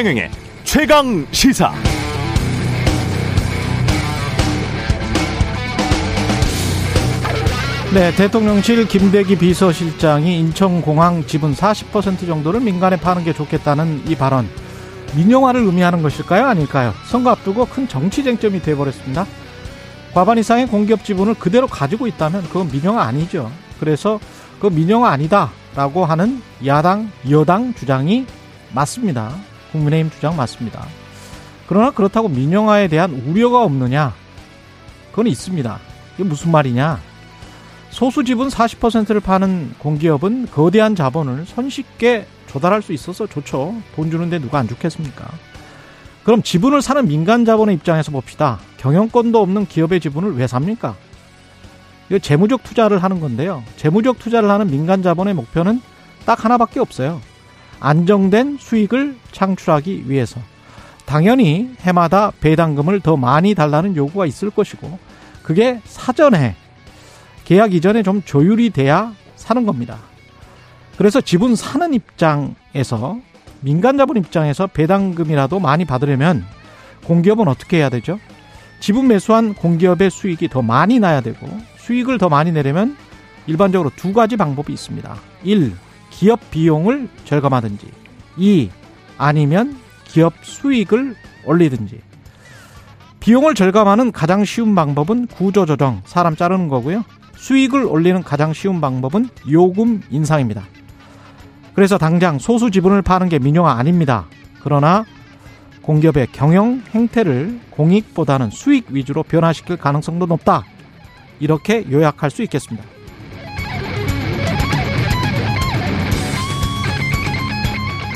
최경영의 최강 시사. 네, 대통령실 김대기 비서실장이 인천공항 지분 40% 정도를 민간에 파는 게 좋겠다는 이 발언. 민영화를 의미하는 것일까요? 아닐까요? 선거 앞두고 큰 정치 쟁점이 돼버렸습니다. 과반 이상의 공기업 지분을 그대로 가지고 있다면 그건 민영화 아니죠. 그래서 그 민영화 아니다라고 하는 야당, 여당 주장이 맞습니다. 국민의힘 주장 맞습니다. 그러나 그렇다고 민영화에 대한 우려가 없느냐? 그건 있습니다. 이게 무슨 말이냐? 소수 지분 40%를 파는 공기업은 거대한 자본을 손쉽게 조달할 수 있어서 좋죠. 돈 주는데 누가 안 좋겠습니까? 그럼 지분을 사는 민간 자본의 입장에서 봅시다. 경영권도 없는 기업의 지분을 왜 삽니까? 이거 재무적 투자를 하는 건데요. 재무적 투자를 하는 민간 자본의 목표는 딱 하나밖에 없어요. 안정된 수익을 창출하기 위해서. 당연히 해마다 배당금을 더 많이 달라는 요구가 있을 것이고, 그게 사전에 계약 이전에 좀 조율이 돼야 사는 겁니다. 그래서 지분 사는 입장에서 민간 자본 입장에서 배당금이라도 많이 받으려면 공기업은 어떻게 해야 되죠? 지분 매수한 공기업의 수익이 더 많이 나야 되고 수익을 더 많이 내려면 일반적으로 두 가지 방법이 있습니다. 1. 기업 비용을 절감하든지 2. 아니면 기업 수익을 올리든지 비용을 절감하는 가장 쉬운 방법은 구조 조정, 사람 자르는 거고요. 수익을 올리는 가장 쉬운 방법은 요금 인상입니다. 그래서 당장 소수 지분을 파는 게 민영화 아닙니다. 그러나 공기업의 경영 행태를 공익보다는 수익 위주로 변화시킬 가능성도 높다. 이렇게 요약할 수 있겠습니다.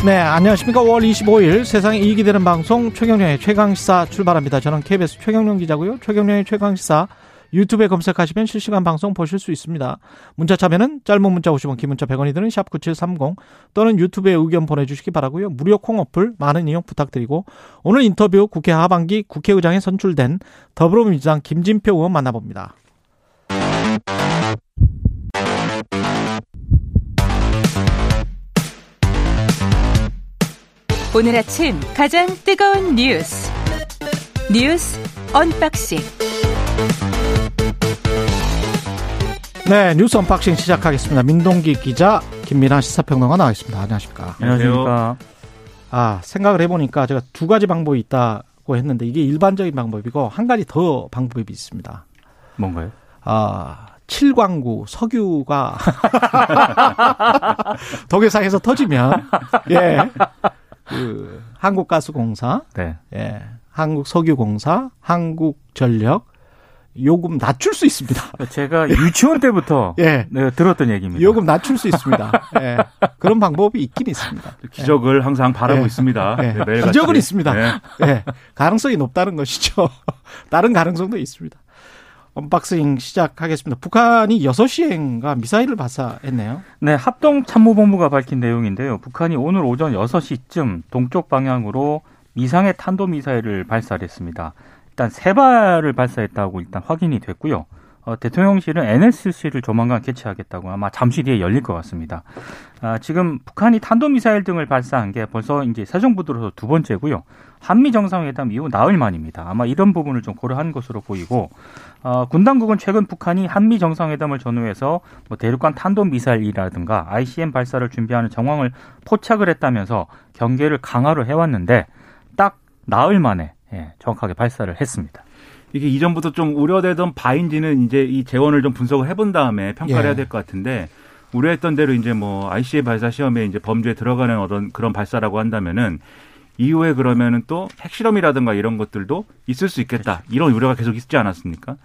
네, 안녕하십니까. 5월 25일 세상에 이익이 되는 방송 최경령의 최강시사 출발합니다. 저는 KBS 최경령 기자고요. 최경령의 최강시사 유튜브에 검색하시면 실시간 방송 보실 수 있습니다. 문자 참여는 짧은 문자 50원, 긴 문자 100원이 드는 샵 9730 또는 유튜브에 의견 보내주시기 바라고요. 무료 콩 어플 많은 이용 부탁드리고 오늘 인터뷰 국회 하반기 국회의장에 선출된 더불어민주당 김진표 의원 만나봅니다. 오늘 아침 가장 뜨거운 뉴스 뉴스 언박싱 네, 뉴스 언박싱 시작하겠습니다. 민동기 기자, 김민아 시사평론가 나와 있습니다. 안녕하십니까? 안녕하십니까? 아, 생각을 해보니까 제가 두 가지 방법이 있다고 했는데 이게 일반적인 방법이고 한 가지 더 방법이 있습니다. 뭔가요? 아, 7광구 석유가 동해상에서 터지면 예. 그 한국가스공사, 네. 예. 한국석유공사, 한국전력 요금 낮출 수 있습니다. 제가 유치원 때부터 예. 네, 들었던 얘기입니다. 요금 낮출 수 있습니다. 예. 그런 방법이 있긴 있습니다. 기적을 항상 바라고 네. 있습니다. 예. 네. 기적은 있습니다. 네. 예. 가능성이 높다는 것이죠. 다른 가능성도 있습니다. 언박싱 시작하겠습니다. 북한이 6시엔가 미사일을 발사했네요. 네, 합동참모본부가 밝힌 내용인데요. 북한이 오늘 오전 6시쯤 동쪽 방향으로 미상의 탄도미사일을 발사했습니다. 일단 세 발을 발사했다고 일단 확인이 됐고요. 어, 대통령실은 NSC를 조만간 개최하겠다고 아마 잠시 뒤에 열릴 것 같습니다. 아, 지금 북한이 탄도미사일 등을 발사한 게 벌써 이제 새 정부 들어서 두 번째고요. 한미 정상회담 이후 나흘 만입니다. 아마 이런 부분을 좀 고려한 것으로 보이고 어, 군 당국은 최근 북한이 한미 정상회담을 전후해서 뭐 대륙간 탄도미사일이라든가 ICM 발사를 준비하는 정황을 포착을 했다면서 경계를 강화를 해왔는데 딱 나흘 만에 예, 정확하게 발사를 했습니다. 이게 이전부터 좀 우려되던 바인지는 이제 이 재원을 좀 분석을 해본 다음에 평가를 예. 해야 될 것 같은데 우려했던 대로 이제 뭐 ICA 발사 시험에 이제 범주에 들어가는 어떤 그런 발사라고 한다면은 이후에 그러면은 또 핵실험이라든가 이런 것들도 있을 수 있겠다. 이런 우려가 계속 있지 않았습니까?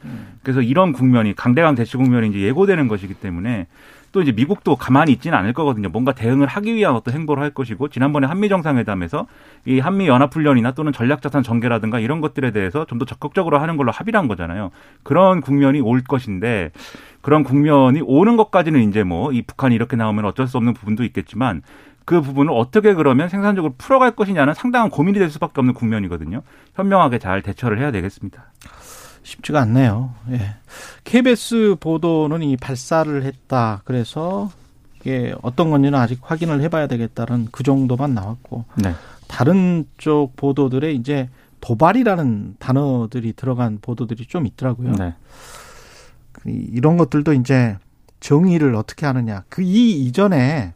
그래서 이런 국면이 강대강 대치 국면이 이제 예고되는 것이기 때문에 또 이제 미국도 가만히 있지는 않을 거거든요. 뭔가 대응을 하기 위한 어떤 행보를 할 것이고 지난번에 한미 정상회담에서 이 한미 연합 훈련이나 또는 전략 자산 전개라든가 이런 것들에 대해서 좀 더 적극적으로 하는 걸로 합의를 한 거잖아요. 그런 국면이 올 것인데 그런 국면이 오는 것까지는 이제 뭐 이 북한이 이렇게 나오면 어쩔 수 없는 부분도 있겠지만 그 부분을 어떻게 그러면 생산적으로 풀어갈 것이냐는 상당한 고민이 될 수밖에 없는 국면이거든요. 현명하게 잘 대처를 해야 되겠습니다. 쉽지가 않네요. 예. KBS 보도는 이 발사를 했다. 그래서 이게 어떤 건지는 아직 확인을 해봐야 되겠다는 그 정도만 나왔고 네. 다른 쪽 보도들에 이제 도발이라는 단어들이 들어간 보도들이 좀 있더라고요. 네. 그 이런 것들도 이제 정의를 어떻게 하느냐. 그 이 이전에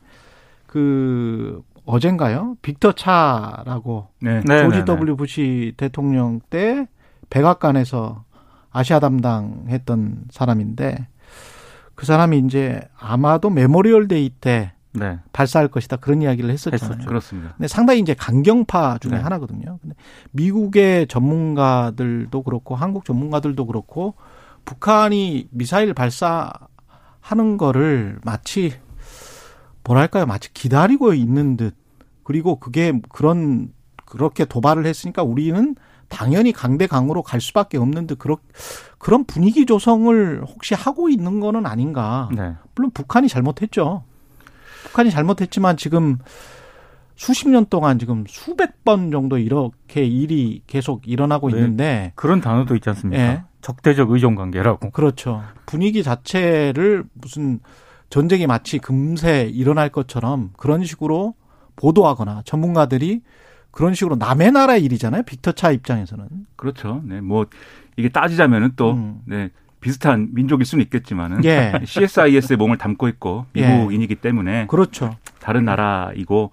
그 어젠가요? 빅터 차라고 네. 네, 조지 네, 네. W 부시 대통령 때 백악관에서 아시아 담당했던 사람인데 그 사람이 이제 아마도 Memorial Day 때 네. 발사할 것이다 그런 이야기를 했었잖아요. 했었죠. 그렇습니다. 근데 상당히 이제 강경파 중에 네. 하나거든요. 근데 미국의 전문가들도 그렇고 한국 전문가들도 그렇고 북한이 미사일 발사하는 거를 마치 뭐랄까요? 마치 기다리고 있는 듯 그리고 그게 그런 그렇게 도발을 했으니까 우리는 당연히 강대강으로 갈 수밖에 없는 듯 그런 그런 분위기 조성을 혹시 하고 있는 거는 아닌가? 네. 물론 북한이 잘못했죠. 북한이 잘못했지만 지금 수십 년 동안 지금 수백 번 정도 이렇게 일이 계속 일어나고 네. 있는데 그런 단어도 있지 않습니까? 예. 적대적 의존 관계라고. 그렇죠. 분위기 자체를 무슨 전쟁이 마치 금세 일어날 것처럼 그런 식으로 보도하거나 전문가들이 그런 식으로 남의 나라 일이잖아요. 빅터 차 입장에서는. 그렇죠. 네. 뭐 이게 따지자면은 또 음. 네. 비슷한 민족일 수는 있겠지만은 예. CSIS의 몸을 담고 있고 예. 미국인이기 때문에 그렇죠. 다른 나라이고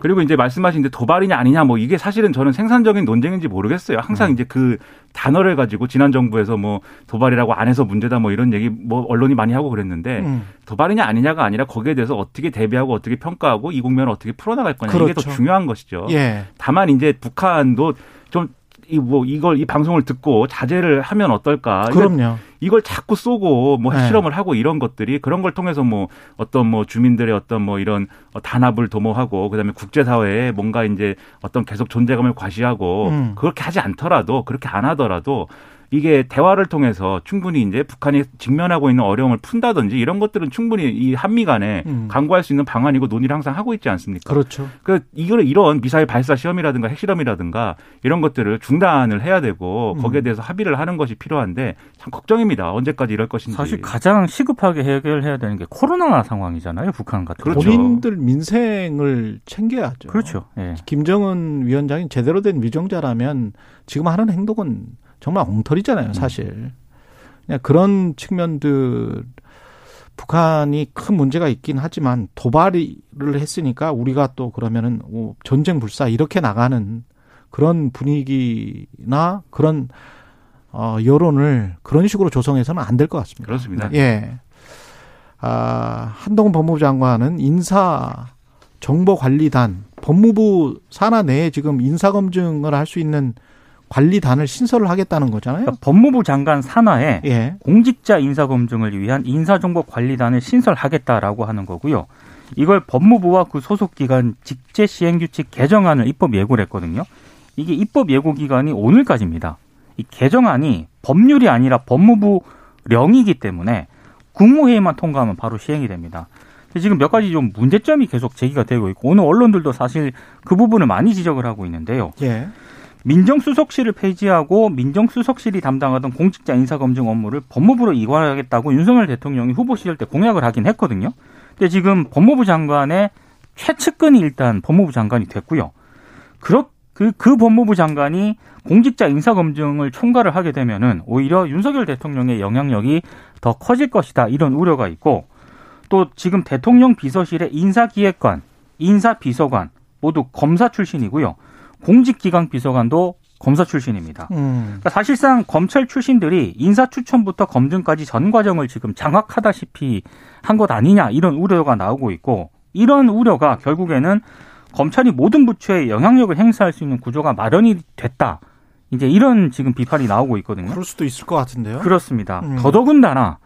그리고 이제 말씀하신 데 도발이냐 아니냐 뭐 이게 사실은 저는 생산적인 논쟁인지 모르겠어요. 항상 이제 그 단어를 가지고 지난 정부에서 뭐 도발이라고 안 해서 문제다 뭐 이런 얘기 뭐 언론이 많이 하고 그랬는데 음. 도발이냐 아니냐가 아니라 거기에 대해서 어떻게 대비하고 어떻게 평가하고 이 국면을 어떻게 풀어나갈 거냐 이게 더 그렇죠. 중요한 것이죠. 예. 다만 이제 북한도 좀 이 뭐 이걸 이 방송을 듣고 자제를 하면 어떨까? 그럼요. 이걸 자꾸 쏘고 뭐 네. 핵실험을 하고 이런 것들이 그런 걸 통해서 뭐 어떤 뭐 주민들의 어떤 뭐 이런 어, 단합을 도모하고 그다음에 국제사회에 뭔가 이제 어떤 계속 존재감을 과시하고 음. 그렇게 하지 않더라도 그렇게 안 하더라도 이게 대화를 통해서 충분히 이제 북한이 직면하고 있는 어려움을 푼다든지 이런 것들은 충분히 이 한미 간에 음. 강구할 수 있는 방안이고 논의를 항상 하고 있지 않습니까? 그렇죠. 그 이걸 이런 미사일 발사 시험이라든가 핵실험이라든가 이런 것들을 중단을 해야 되고 음. 거기에 대해서 합의를 하는 것이 필요한데 참 걱정입니다. 언제까지 이럴 것인지. 사실 가장 시급하게 해결해야 되는 게 코로나 상황이잖아요. 북한 같은 그렇죠. 경우. 본인들 민생을 챙겨야죠. 그렇죠. 예. 김정은 위원장이 제대로 된 위정자라면 지금 하는 행동은 정말 엉터리잖아요, 사실. 그냥 그런 측면들 북한이 큰 문제가 있긴 하지만 도발을 했으니까 우리가 또 그러면은 뭐 전쟁 불사 이렇게 나가는 그런 분위기나 그런 어 여론을 그런 식으로 조성해서는 안 될 것 같습니다. 그렇습니다. 예. 아, 한동훈 법무부 장관은 인사 정보관리단 법무부 산하 내에 지금 인사 검증을 할 수 있는 관리단을 신설을 하겠다는 거잖아요. 그러니까 법무부 장관 산하에 예. 공직자 인사 검증을 위한 인사정보관리단을 신설하겠다라고 하는 거고요. 이걸 법무부와 그 소속 기관 직제 시행 규칙 개정안을 입법 예고를 했거든요. 이게 입법 예고 기간이 오늘까지입니다. 이 개정안이 법률이 아니라 법무부령이기 때문에 국무회의만 통과하면 바로 시행이 됩니다. 지금 몇 가지 좀 문제점이 계속 제기가 되고 있고 오늘 언론들도 사실 그 부분을 많이 지적을 하고 있는데요. 예. 민정수석실을 폐지하고 민정수석실이 담당하던 공직자 인사검증 업무를 법무부로 이관하겠다고 윤석열 대통령이 후보 시절 때 공약을 하긴 했거든요. 근데 지금 법무부 장관의 최측근이 일단 법무부 장관이 됐고요. 그렇 그, 그 법무부 장관이 공직자 인사검증을 총괄을 하게 되면은 오히려 윤석열 대통령의 영향력이 더 커질 것이다. 이런 우려가 있고 또 지금 대통령 비서실의 인사기획관, 인사비서관 모두 검사 출신이고요. 공직기강 비서관도 검사 출신입니다. 음. 그러니까 사실상 검찰 출신들이 인사 추천부터 검증까지 전 과정을 지금 장악하다시피 한 것 아니냐 이런 우려가 나오고 있고 이런 우려가 결국에는 검찰이 모든 부처에 영향력을 행사할 수 있는 구조가 마련이 됐다. 이제 이런 지금 비판이 나오고 있거든요. 그럴 수도 있을 것 같은데요. 그렇습니다. 음. 더더군다나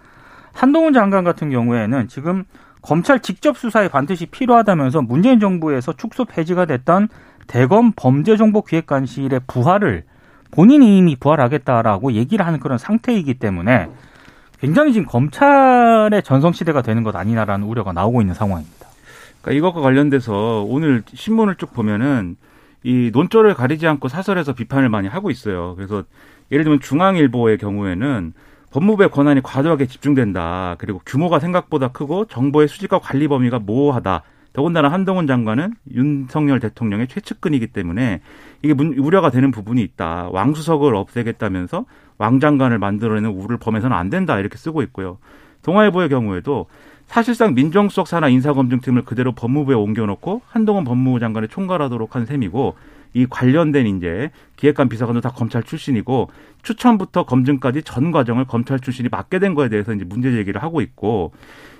한동훈 장관 같은 경우에는 지금 검찰 직접 수사에 반드시 필요하다면서 문재인 정부에서 축소 폐지가 됐던 대검 범죄정보기획관실의 부활을 본인이 이미 부활하겠다라고 얘기를 하는 그런 상태이기 때문에 굉장히 지금 검찰의 전성시대가 되는 것 아니냐라는 우려가 나오고 있는 상황입니다. 그러니까 이것과 관련돼서 오늘 신문을 쭉 보면은 이 논조를 가리지 않고 사설에서 비판을 많이 하고 있어요. 그래서 예를 들면 중앙일보의 경우에는 법무부의 권한이 과도하게 집중된다. 그리고 규모가 생각보다 크고 정보의 수집과 관리 범위가 모호하다. 더군다나 한동훈 장관은 윤석열 대통령의 최측근이기 때문에 이게 문, 우려가 되는 부분이 있다. 왕수석을 없애겠다면서 왕장관을 만들어내는 우를 범해서는 안 된다. 이렇게 쓰고 있고요. 동아일보의 경우에도 사실상 민정수석 산하 인사검증팀을 그대로 법무부에 옮겨놓고 한동훈 법무부 장관을 총괄하도록 한 셈이고 이 관련된 이제 기획관 비서관도 다 검찰 출신이고 추천부터 검증까지 전 과정을 검찰 출신이 맡게 된 거에 대해서 이제 문제 제기를 하고 있고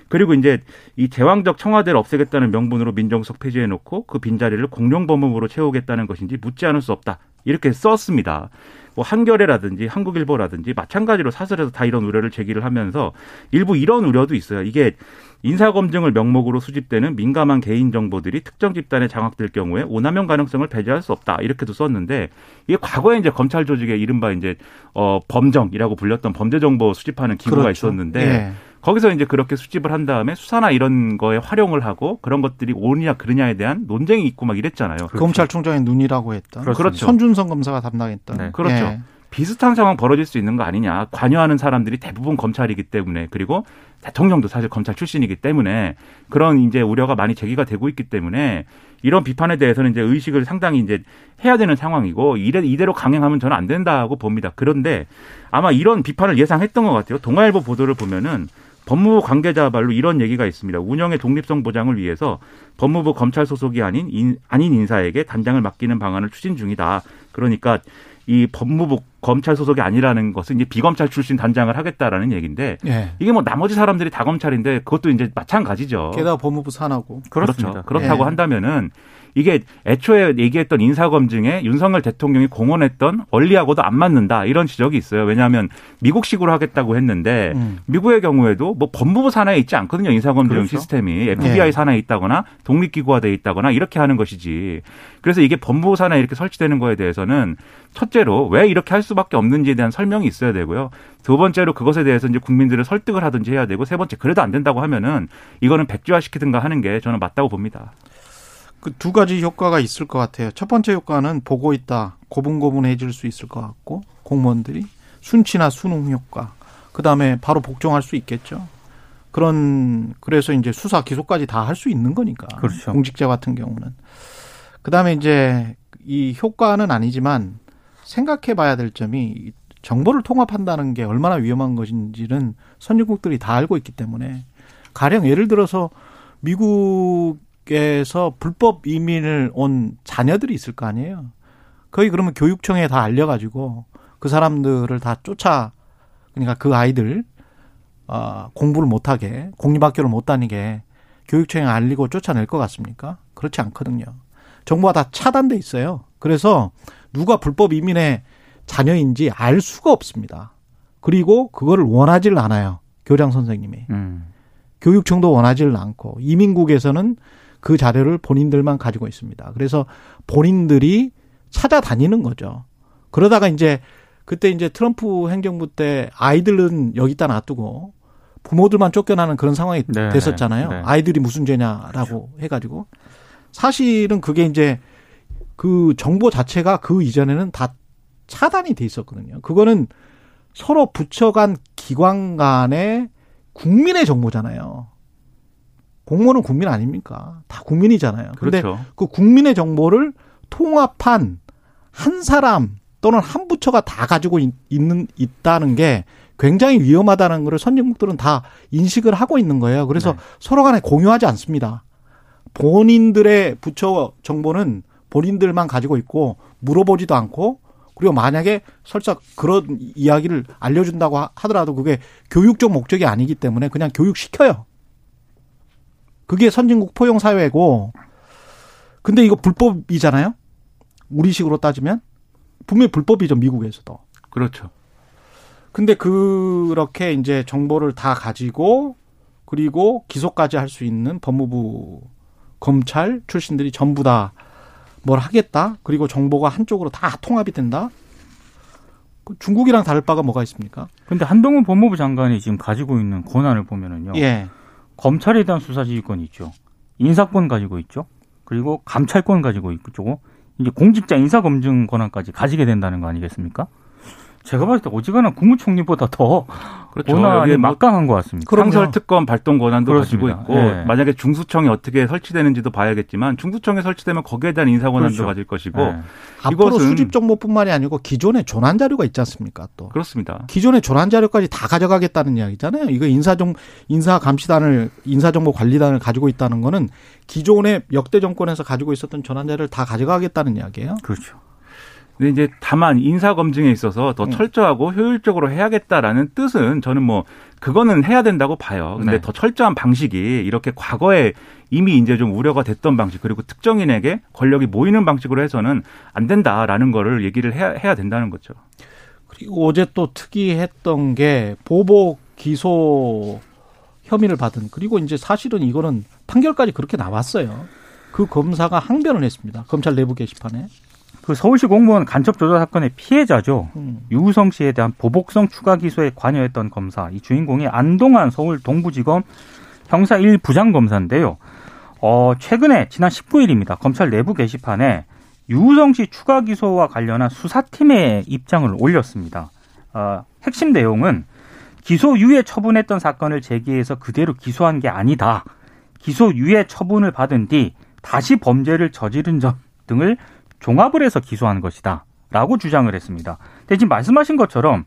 그리고 이제 이 제왕적 청와대를 없애겠다는 명분으로 민정수석 폐지해 놓고 그 빈자리를 공룡 법무부로 채우겠다는 것인지 묻지 않을 수 없다. 이렇게 썼습니다. 뭐 한겨레라든지 한국일보라든지 마찬가지로 사설에서 다 이런 우려를 제기를 하면서 일부 이런 우려도 있어요. 이게 인사검증을 명목으로 수집되는 민감한 개인 정보들이 특정 집단에 장악될 경우에 오남용 가능성을 배제할 수 없다 이렇게도 썼는데 이게 과거에 이제 검찰 조직의 이른바 이제 어 범정이라고 불렸던 범죄 정보 수집하는 기구가 그렇죠. 있었는데 예. 거기서 이제 그렇게 수집을 한 다음에 수사나 이런 거에 활용을 하고 그런 것들이 옳으냐 그르냐에 대한 논쟁이 있고 막 이랬잖아요. 그렇죠. 검찰총장의 눈이라고 했던 그렇죠. 손준성 검사가 담당했던. 네. 그렇죠. 예. 비슷한 상황 벌어질 수 있는 거 아니냐. 관여하는 사람들이 대부분 검찰이기 때문에 그리고 대통령도 사실 검찰 출신이기 때문에 그런 이제 우려가 많이 제기가 되고 있기 때문에 이런 비판에 대해서는 이제 의식을 상당히 이제 해야 되는 상황이고 이래, 이대로 강행하면 저는 안 된다고 봅니다. 그런데 아마 이런 비판을 예상했던 것 같아요. 동아일보 보도를 보면은 법무부 관계자 말로 이런 얘기가 있습니다. 운영의 독립성 보장을 위해서 법무부 검찰 소속이 아닌 인, 아닌 인사에게 단장을 맡기는 방안을 추진 중이다. 그러니까 이 법무부 검찰 소속이 아니라는 것은 이제 비검찰 출신 단장을 하겠다라는 얘기인데 예. 이게 뭐 나머지 사람들이 다 검찰인데 그것도 이제 마찬가지죠. 게다가 법무부 산하고 그렇죠. 그렇다고 예. 한다면은 이게 애초에 얘기했던 인사검증에 윤석열 대통령이 공언했던 원리하고도 안 맞는다 이런 지적이 있어요. 왜냐하면 미국식으로 하겠다고 했는데 음. 미국의 경우에도 뭐 법무부 산하에 있지 않거든요. 인사검증 그렇죠. 시스템이 FBI 네. 산하에 있다거나 독립기구화돼 있다거나 이렇게 하는 것이지. 그래서 이게 법무부 산하에 이렇게 설치되는 거에 대해서는 첫째로 왜 이렇게 할 수밖에 없는지에 대한 설명이 있어야 되고요. 두 번째로 그것에 대해서 이제 국민들을 설득을 하든지 해야 되고 세 번째 그래도 안 된다고 하면은 이거는 백지화시키든가 하는 게 저는 맞다고 봅니다. 그 두 가지 효과가 있을 것 같아요. 첫 번째 효과는 보고 있다. 고분고분해질 수 있을 것 같고 공무원들이 순치나 수능 효과. 그다음에 바로 복종할 수 있겠죠. 그런 그래서 이제 수사 기소까지 다 할 수 있는 거니까. 그렇죠. 공직자 같은 경우는. 그다음에 이제 이 효과는 아니지만 생각해 봐야 될 점이 정보를 통합한다는 게 얼마나 위험한 것인지는 선진국들이 다 알고 있기 때문에 가령 예를 들어서 미국 에서 불법 이민을 온 자녀들이 있을 거 아니에요. 거의 그러면 교육청에 다 알려가지고 그 사람들을 다 쫓아 그러니까 그 아이들 어, 공부를 못하게 공립학교를 못 다니게 교육청에 알리고 쫓아낼 것 같습니까? 그렇지 않거든요. 정보가 다 차단돼 있어요. 그래서 누가 불법 이민의 자녀인지 알 수가 없습니다. 그리고 그거를 원하지를 않아요. 교장 선생님이. 음. 교육청도 원하지를 않고 이민국에서는 그 자료를 본인들만 가지고 있습니다. 그래서 본인들이 찾아다니는 거죠. 그러다가 이제 그때 이제 트럼프 행정부 때 아이들은 여기다 놔두고 부모들만 쫓겨나는 그런 상황이 네, 됐었잖아요. 네. 아이들이 무슨 죄냐라고. 해가지고 사실은 그게 이제 그 정보 자체가 그 이전에는 다 차단이 돼 있었거든요. 그거는 서로 붙여간 기관 간의 국민의 정보잖아요. 공무원은 국민 아닙니까? 다 국민이잖아요. 그런데 그렇죠. 그 국민의 정보를 통합한 한 사람 또는 한 부처가 다 가지고 있 는 있다는 게 굉장히 위험하다는 것을 선진국들은 다 인식을 하고 있는 거예요. 그래서 네. 서로 간에 공유하지 않습니다. 본인들의 부처 정보는 본인들만 가지고 있고 물어보지도 않고 그리고 만약에 설사 그런 이야기를 알려준다고 하더라도 그게 교육적 목적이 아니기 때문에 그냥 교육시켜요. 그게 선진국 포용 사회고 근데 이거 불법이잖아요. 우리식으로 따지면 분명히 불법이죠 미국에서도. 그렇죠. 근데 그렇게 이제 정보를 다 가지고 그리고 기소까지 할 수 있는 법무부 검찰 출신들이 전부 다 뭘 하겠다. 그리고 정보가 한쪽으로 다 통합이 된다. 그 중국이랑 다를 바가 뭐가 있습니까? 근데 한동훈 법무부 장관이 지금 가지고 있는 권한을 보면은요. 예. 검찰에 대한 수사 지휘권이 있죠. 인사권 가지고 있죠. 그리고 감찰권 가지고 있고 이제 공직자 인사 검증 권한까지 가지게 된다는 거 아니겠습니까? 제가 봤을 때 오지간한 국무총리보다 더 그렇죠. 권한이 뭐 막강한 것 같습니다. 그럼요. 상설 특검 발동 권한도 그렇습니다. 가지고 있고 예. 만약에 중수청이 어떻게 설치되는지도 봐야겠지만 중수청에 설치되면 거기에 대한 인사 권한도 그렇죠. 가질 것이고 네. 앞으로 수집 정보뿐만이 아니고 기존의 조난 자료가 있지 않습니까? 또 그렇습니다. 기존의 조난 자료까지 다 가져가겠다는 이야기잖아요. 이거 인사정 인사 감시단을 인사정보 관리단을 가지고 있다는 거는 기존의 역대 정권에서 가지고 있었던 조난 자료를 다 가져가겠다는 이야기예요. 그렇죠. 근데 이제 다만 인사 검증에 있어서 더 음. 철저하고 효율적으로 해야겠다라는 뜻은 저는 뭐 그거는 해야 된다고 봐요. 근데 네. 더 철저한 방식이 이렇게 과거에 이미 이제 좀 우려가 됐던 방식 그리고 특정인에게 권력이 모이는 방식으로 해서는 안 된다라는 거를 얘기를 해야, 해야 된다는 거죠. 그리고 어제 또 특이했던 게 보복 기소 혐의를 받은 그리고 이제 사실은 이거는 판결까지 그렇게 나왔어요. 그 검사가 항변을 했습니다. 검찰 내부 게시판에. 그 서울시 공무원 간첩 조작 사건의 피해자죠. 음. 유우성 씨에 대한 보복성 추가 기소에 관여했던 검사, 이 주인공이 안동안 서울 동부지검 형사 1 부장 검사인데요. 어, 최근에 지난 19일입니다. 검찰 내부 게시판에 유우성 씨 추가 기소와 관련한 수사팀의 입장을 올렸습니다. 어, 핵심 내용은 기소 유예 처분했던 사건을 제기해서 그대로 기소한 게 아니다. 기소 유예 처분을 받은 뒤 다시 범죄를 저지른 점 등을 종합을 해서 기소한 것이다. 라고 주장을 했습니다. 지금 말씀하신 것처럼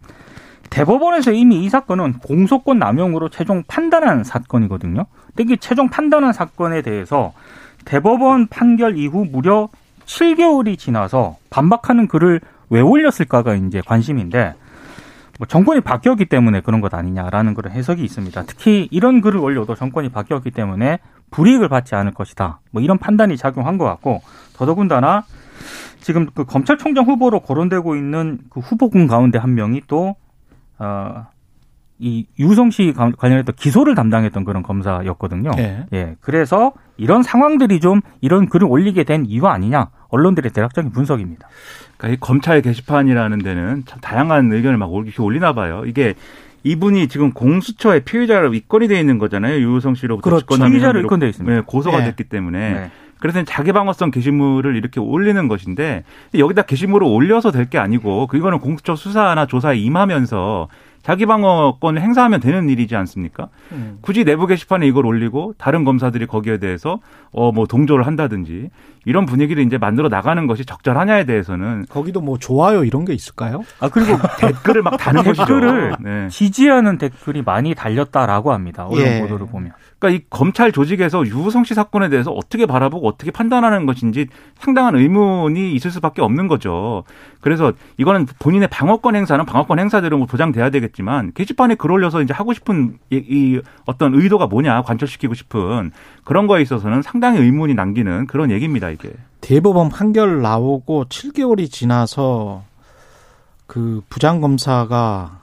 대법원에서 이미 이 사건은 공소권 남용으로 최종 판단한 사건이거든요. 이게 최종 판단한 사건에 대해서 대법원 판결 이후 무려 7개월이 지나서 반박하는 글을 왜 올렸을까가 이제 관심인데 뭐 정권이 바뀌었기 때문에 그런 것 아니냐라는 그런 해석이 있습니다. 특히 이런 글을 올려도 정권이 바뀌었기 때문에 불이익을 받지 않을 것이다. 뭐 이런 판단이 작용한 것 같고 더더군다나 지금 그 검찰총장 후보로 거론되고 있는 그 후보군 가운데 한 명이 또 어, 이 유성 씨 관- 관련했던 기소를 담당했던 그런 검사였거든요. 예. 예. 그래서 이런 상황들이 좀 이런 글을 올리게 된 이유 아니냐? 언론들의 대략적인 분석입니다. 그러니까 이 검찰 게시판이라는 데는 참 다양한 의견을 막 올리나 봐요. 이게 이분이 지금 공수처의 피의자로 입건이 돼 있는 거잖아요. 유우성 씨로부터 그렇죠. 피의자로 입건돼 있습니다. 네, 고소가 네. 됐기 때문에 네. 그래서 자기 방어성 게시물을 이렇게 올리는 것인데 여기다 게시물을 올려서 될 게 아니고 그거는 공수처 수사나 조사에 임하면서 자기 방어권을 행사하면 되는 일이지 않습니까? 음. 굳이 내부 게시판에 이걸 올리고 다른 검사들이 거기에 대해서 어 뭐 동조를 한다든지 이런 분위기를 이제 만들어 나가는 것이 적절하냐에 대해서는 거기도 뭐 좋아요 이런 게 있을까요? 아 그리고 댓글을 막 다는 것이죠. 댓글을 네. 지지하는 댓글이 많이 달렸다라고 합니다. 언론 예. 보도를 보면. 그러니까 이 검찰 조직에서 유우성 씨 사건에 대해서 어떻게 바라보고 어떻게 판단하는 것인지 상당한 의문이 있을 수밖에 없는 거죠. 그래서 이거는 본인의 방어권 행사는 방어권 행사대로 뭐 보장돼야 되겠 지만 게시판에 글 올려서 이제 하고 싶은 이, 이 어떤 의도가 뭐냐 관철시키고 싶은 그런 거에 있어서는 상당히 의문이 남기는 그런 얘기입니다 이게. 대법원 판결 나오고 7개월이 지나서 그 부장검사가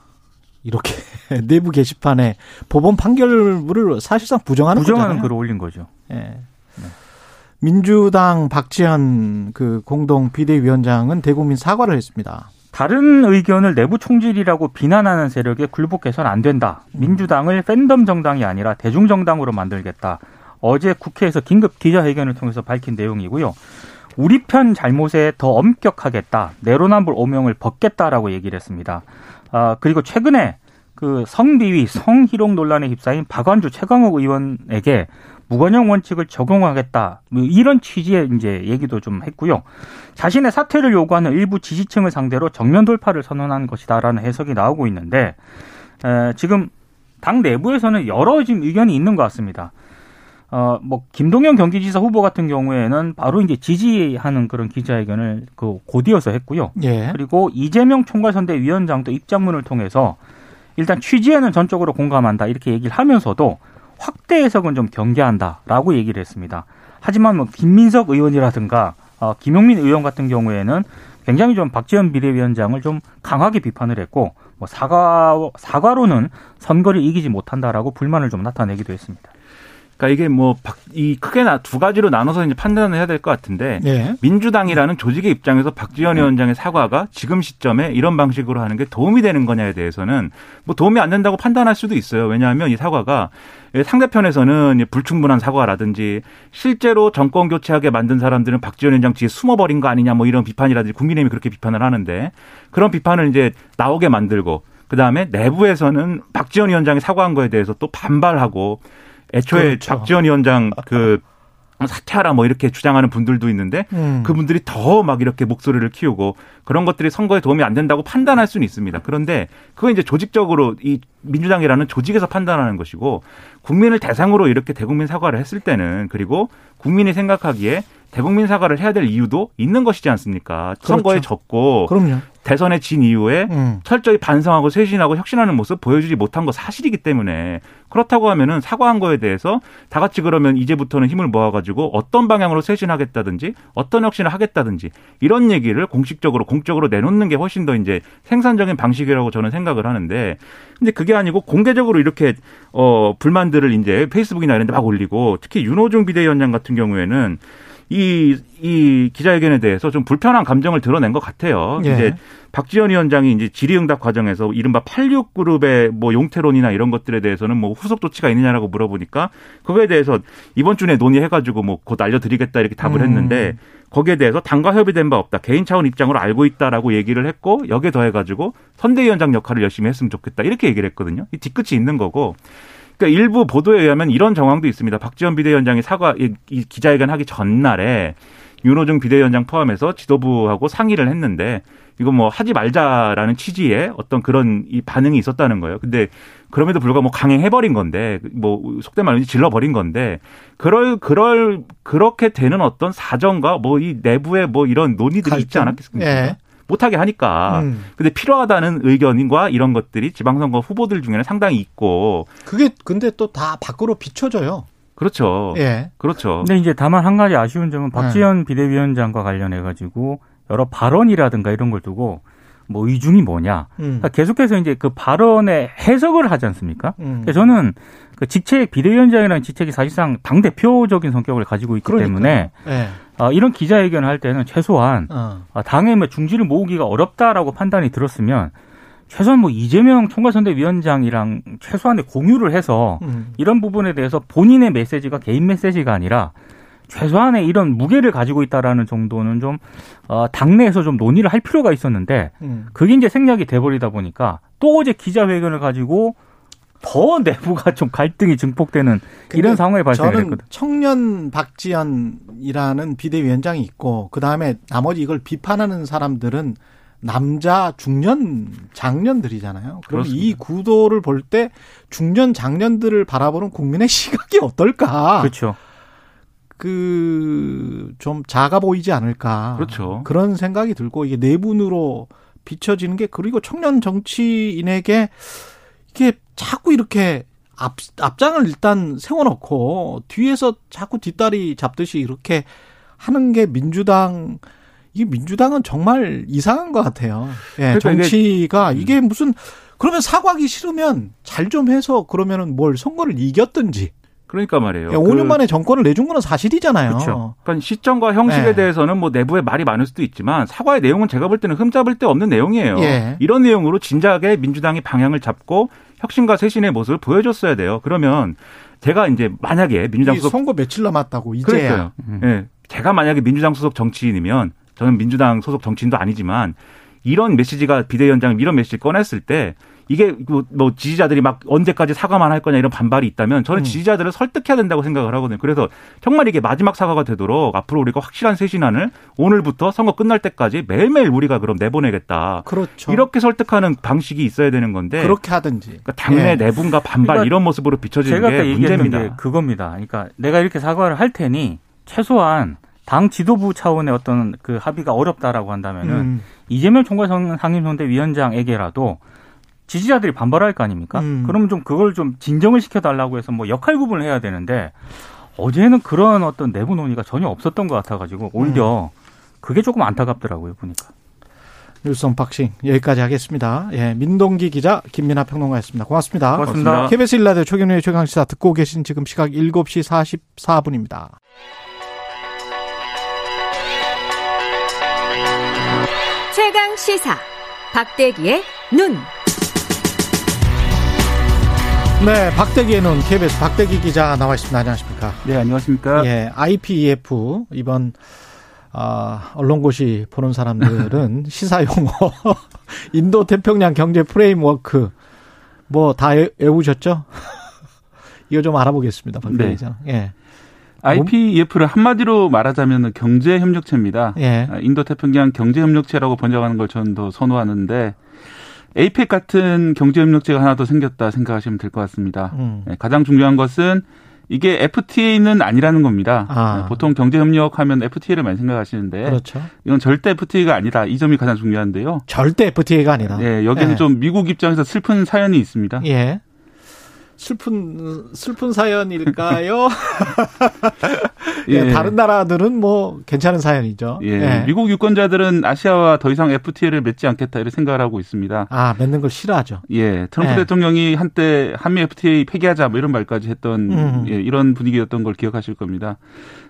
이렇게 내부 게시판에 법원 판결을 사실상 부정하는 부정하는 거잖아요. 글을 올린 거죠. 예. 민주당 박지원 그 공동 비대위원장은 대국민 사과를 했습니다. 다른 의견을 내부 총질이라고 비난하는 세력에 굴복해서는 안 된다. 민주당을 팬덤 정당이 아니라 대중 정당으로 만들겠다. 어제 국회에서 긴급 기자회견을 통해서 밝힌 내용이고요. 우리 편 잘못에 더 엄격하겠다. 내로남불 오명을 벗겠다라고 얘기를 했습니다. 아, 그리고 최근에 그 성비위, 성희롱 논란에 휩싸인 박완주 최강욱 의원에게 무관용 원칙을 적용하겠다. 뭐 이런 취지의 이제 얘기도 좀 했고요. 자신의 사퇴를 요구하는 일부 지지층을 상대로 정면 돌파를 선언한 것이다라는 해석이 나오고 있는데 에, 지금 당 내부에서는 여러 지금 의견이 있는 것 같습니다. 어, 뭐, 김동연 경기지사 후보 같은 경우에는 바로 이제 지지하는 그런 기자회견을 그 곧이어서 했고요. 예. 그리고 이재명 총괄선대위원장도 입장문을 통해서 일단 취지에는 전적으로 공감한다 이렇게 얘기를 하면서도 확대 해석은 좀 경계한다라고 얘기를 했습니다. 하지만 뭐 김민석 의원이라든가 어, 김용민 의원 같은 경우에는 굉장히 좀 박지원 비대위원장을 좀 강하게 비판을 했고 뭐 사과 사과로는 선거를 이기지 못한다라고 불만을 좀 나타내기도 했습니다. 그러니까 이게 뭐 이 크게 나, 두 가지로 나눠서 이제 판단을 해야 될 것 같은데 예. 민주당이라는 조직의 입장에서 박지원 위원장의 사과가 지금 시점에 이런 방식으로 하는 게 도움이 되는 거냐에 대해서는 뭐 도움이 안 된다고 판단할 수도 있어요. 왜냐하면 이 사과가 상대편에서는 불충분한 사과라든지 실제로 정권 교체하게 만든 사람들은 박지원 위원장 뒤에 숨어버린 거 아니냐 뭐 이런 비판이라든지 국민의힘이 그렇게 비판을 하는데 그런 비판을 이제 나오게 만들고 그 다음에 내부에서는 박지원 위원장이 사과한 거에 대해서 또 반발하고 애초에 그렇죠. 박지원 위원장 그 사퇴하라 뭐 이렇게 주장하는 분들도 있는데 음. 그분들이 더 막 이렇게 목소리를 키우고 그런 것들이 선거에 도움이 안 된다고 판단할 수는 있습니다. 그런데 그건 이제 조직적으로 이 민주당이라는 조직에서 판단하는 것이고 국민을 대상으로 이렇게 대국민 사과를 했을 때는 그리고 국민이 생각하기에 대국민 사과를 해야 될 이유도 있는 것이지 않습니까? 선거에 졌고 그럼요. 대선에 진 이후에 음. 철저히 반성하고 쇄신하고 혁신하는 모습 보여주지 못한 거 사실이기 때문에 그렇다고 하면은 사과한 거에 대해서 다 같이 그러면 이제부터는 힘을 모아가지고 어떤 방향으로 쇄신하겠다든지 어떤 혁신을 하겠다든지 이런 얘기를 공식적으로 공적으로 내놓는 게 훨씬 더 이제 생산적인 방식이라고 저는 생각을 하는데 근데 그게 아니고 공개적으로 이렇게 어 불만들을 이제 페이스북이나 이런 데 막 올리고 특히 윤호중 비대위원장 같은 경우에는 이, 이 기자회견에 대해서 좀 불편한 감정을 드러낸 것 같아요. 예. 이제 박지원 위원장이 이제 질의응답 과정에서 이른바 86그룹의 뭐 용태론이나 이런 것들에 대해서는 뭐 후속 조치가 있느냐라고 물어보니까 그거에 대해서 이번 주에 논의해가지고 뭐 곧 알려드리겠다 이렇게 답을 음. 했는데 거기에 대해서 당과 협의된 바 없다. 개인 차원 입장으로 알고 있다라고 얘기를 했고 여기에 더해가지고 선대위원장 역할을 열심히 했으면 좋겠다. 이렇게 얘기를 했거든요. 이 뒤끝이 있는 거고. 그러니까 일부 보도에 의하면 이런 정황도 있습니다. 박지원 비대위원장이 사과 이, 이 기자회견 하기 전날에 윤호중 비대위원장 포함해서 지도부하고 상의를 했는데 이거 뭐 하지 말자라는 취지의 어떤 그런 이 반응이 있었다는 거예요. 근데 그럼에도 불구하고 뭐 강행해버린 건데 뭐 속된 말로 질러버린 건데 그럴 그럴 그렇게 되는 어떤 사정과 뭐 이 내부에 뭐 이런 논의들이 있지 갈등? 않았겠습니까? 예. 못하게 하니까. 음. 근데 필요하다는 의견과 이런 것들이 지방선거 후보들 중에는 상당히 있고 그게 근데 또 다 밖으로 비춰져요. 그렇죠. 예. 그렇죠. 근데 이제 다만 한 가지 아쉬운 점은 박지원 비대위원장과 관련해 가지고 여러 발언이라든가 이런 걸 두고 뭐 의중이 뭐냐. 음. 그러니까 계속해서 이제 그 발언의 해석을 하지 않습니까? 음. 그러니까 저는 그 직책 비대위원장이라는 직책이 사실상 당 대표적인 성격을 가지고 있기 그러니까요. 때문에 예. 아, 이런 기자회견을 할 때는 최소한 어. 아, 당의 뭐 중지를 모으기가 어렵다라고 판단이 들었으면 최소한 뭐 이재명 총괄선대위원장이랑 최소한의 공유를 해서 음. 이런 부분에 대해서 본인의 메시지가 개인 메시지가 아니라 최소한의 이런 무게를 가지고 있다라는 정도는 좀 어, 당내에서 좀 논의를 할 필요가 있었는데 음. 그게 이제 생략이 돼버리다 보니까 또 어제 기자회견을 가지고 더 내부가 좀 갈등이 증폭되는 이런 저는 했거든. 청년 박지연이라는 비대위원장이 있고 그 다음에 나머지 이걸 비판하는 사람들은 남자 중년 장년들이잖아요. 그럼 이. 구도를 볼 때 중년 장년들을 바라보는 국민의 시각이 어떨까? 그렇죠. 그 좀 작아 보이지 않을까? 그렇죠. 그런 생각이 들고 이게 내분으로 비춰지는 게 그리고 청년 정치인에게 이게 자꾸 이렇게 앞, 앞장을 일단 세워놓고 뒤에서 자꾸 뒷다리 잡듯이 이렇게 하는 게 민주당 이 민주당은 정말 이상한 것 같아요. 예, 그러니까 이게- 정치가 음. 이게 무슨 그러면 사과하기 싫으면 잘 좀 해서 그러면은 뭘 선거를 이겼든지 그러니까 말이에요. 예, 5년 그- 만에 정권을 내준 거는 사실이잖아요. 그렇죠. 그러니까 시점과 형식에 네. 대해서는 뭐 내부에 말이 많을 수도 있지만 사과의 내용은 제가 볼 때는 흠잡을 데 없는 내용이에요. 예. 이런 내용으로 진작에 민주당이 방향을 잡고 혁신과 쇄신의 모습을 보여줬어야 돼요. 그러면 제가 이제 만약에 민주당 이 소속 선거 며칠 남았다고 이제야. 그러니까요. 음. 예. 제가 만약에 민주당 소속 정치인이면 저는 민주당 소속 정치인도 아니지만 이런 메시지가 비대위원장 이런 메시지 꺼냈을 때 이게 뭐- 뭐 지지자들이 막 언제까지 사과만 할 거냐 이런 반발이 있다면 저는 음. 지지자들을 설득해야 된다고 생각을 하거든요. 그래서 정말 이게 마지막 사과가 되도록 앞으로 우리가 확실한 쇄신안을 오늘부터 선거 끝날 때까지 매일매일 우리가 그럼 내보내겠다. 그렇죠. 이렇게 설득하는 방식이 있어야 되는 건데 그렇게 하든지. 그러니까 당내 예. 내분과 반발 그러니까 이런 모습으로 비춰지는 게 문제입니다. 게 그겁니다. 그러니까 내가 이렇게 사과를 할 테니 최소한 당 지도부 차원의 어떤 그 합의가 어렵다라고 한다면은 음. 이재명 총괄 상임선대위원장에게라도 지지자들이 반발할 거 아닙니까? 음. 그러면 좀 그걸 좀 진정을 시켜달라고 해서 뭐 역할 구분을 해야 되는데 어제는 그런 어떤 내부 논의가 전혀 없었던 것 같아가지고 오히려 음. 그게 조금 안타깝더라고요 보니까. 뉴스 언박싱 여기까지 하겠습니다. 예, 민동기 기자 김민아 평론가였습니다. 고맙습니다. 고맙습니다. KBS 일라디오 최경영의 최강시사 듣고 계신 지금 시각 7시 44분입니다. 최강 시사 박대기의 눈. 네, 박대기의 눈 KBS 박대기 기자 나와 있습니다. 안녕하십니까? 네, 안녕하십니까. 예, IPEF 이번 아, 언론고시 보는 사람들은 시사 용어 인도 태평양 경제 프레임워크 뭐 다 외우셨죠? 이거 좀 알아보겠습니다. 박대기 네. 기자. 예. IPEF를 한마디로 말하자면 경제 협력체입니다. 예. 인도 태평양 경제 협력체라고 번역하는 걸 저는 더 선호하는데 APEC 같은 경제 협력체가 하나 더 생겼다 생각하시면 될 것 같습니다. 음. 네, 가장 중요한 것은 이게 FTA는 아니라는 겁니다. 아. 네, 보통 경제 협력하면 FTA를 많이 생각하시는데 그렇죠. 이건 절대 FTA가 아니다. 이 점이 가장 중요한데요. 절대 FTA가 아니다. 네, 여기는 예. 좀 미국 입장에서 슬픈 사연이 있습니다. 예. 슬픈 슬픈 사연일까요? 예, 예. 다른 나라들은 뭐 괜찮은 사연이죠. 예, 미국 유권자들은 아시아와 더 이상 FTA를 맺지 않겠다 이렇게 생각을 하고 있습니다. 아, 맺는 걸 싫어하죠. 예, 트럼프 예. 대통령이 한때 한미 FTA 폐기하자 뭐 이런 말까지 했던 음. 예, 이런 분위기였던 걸 기억하실 겁니다.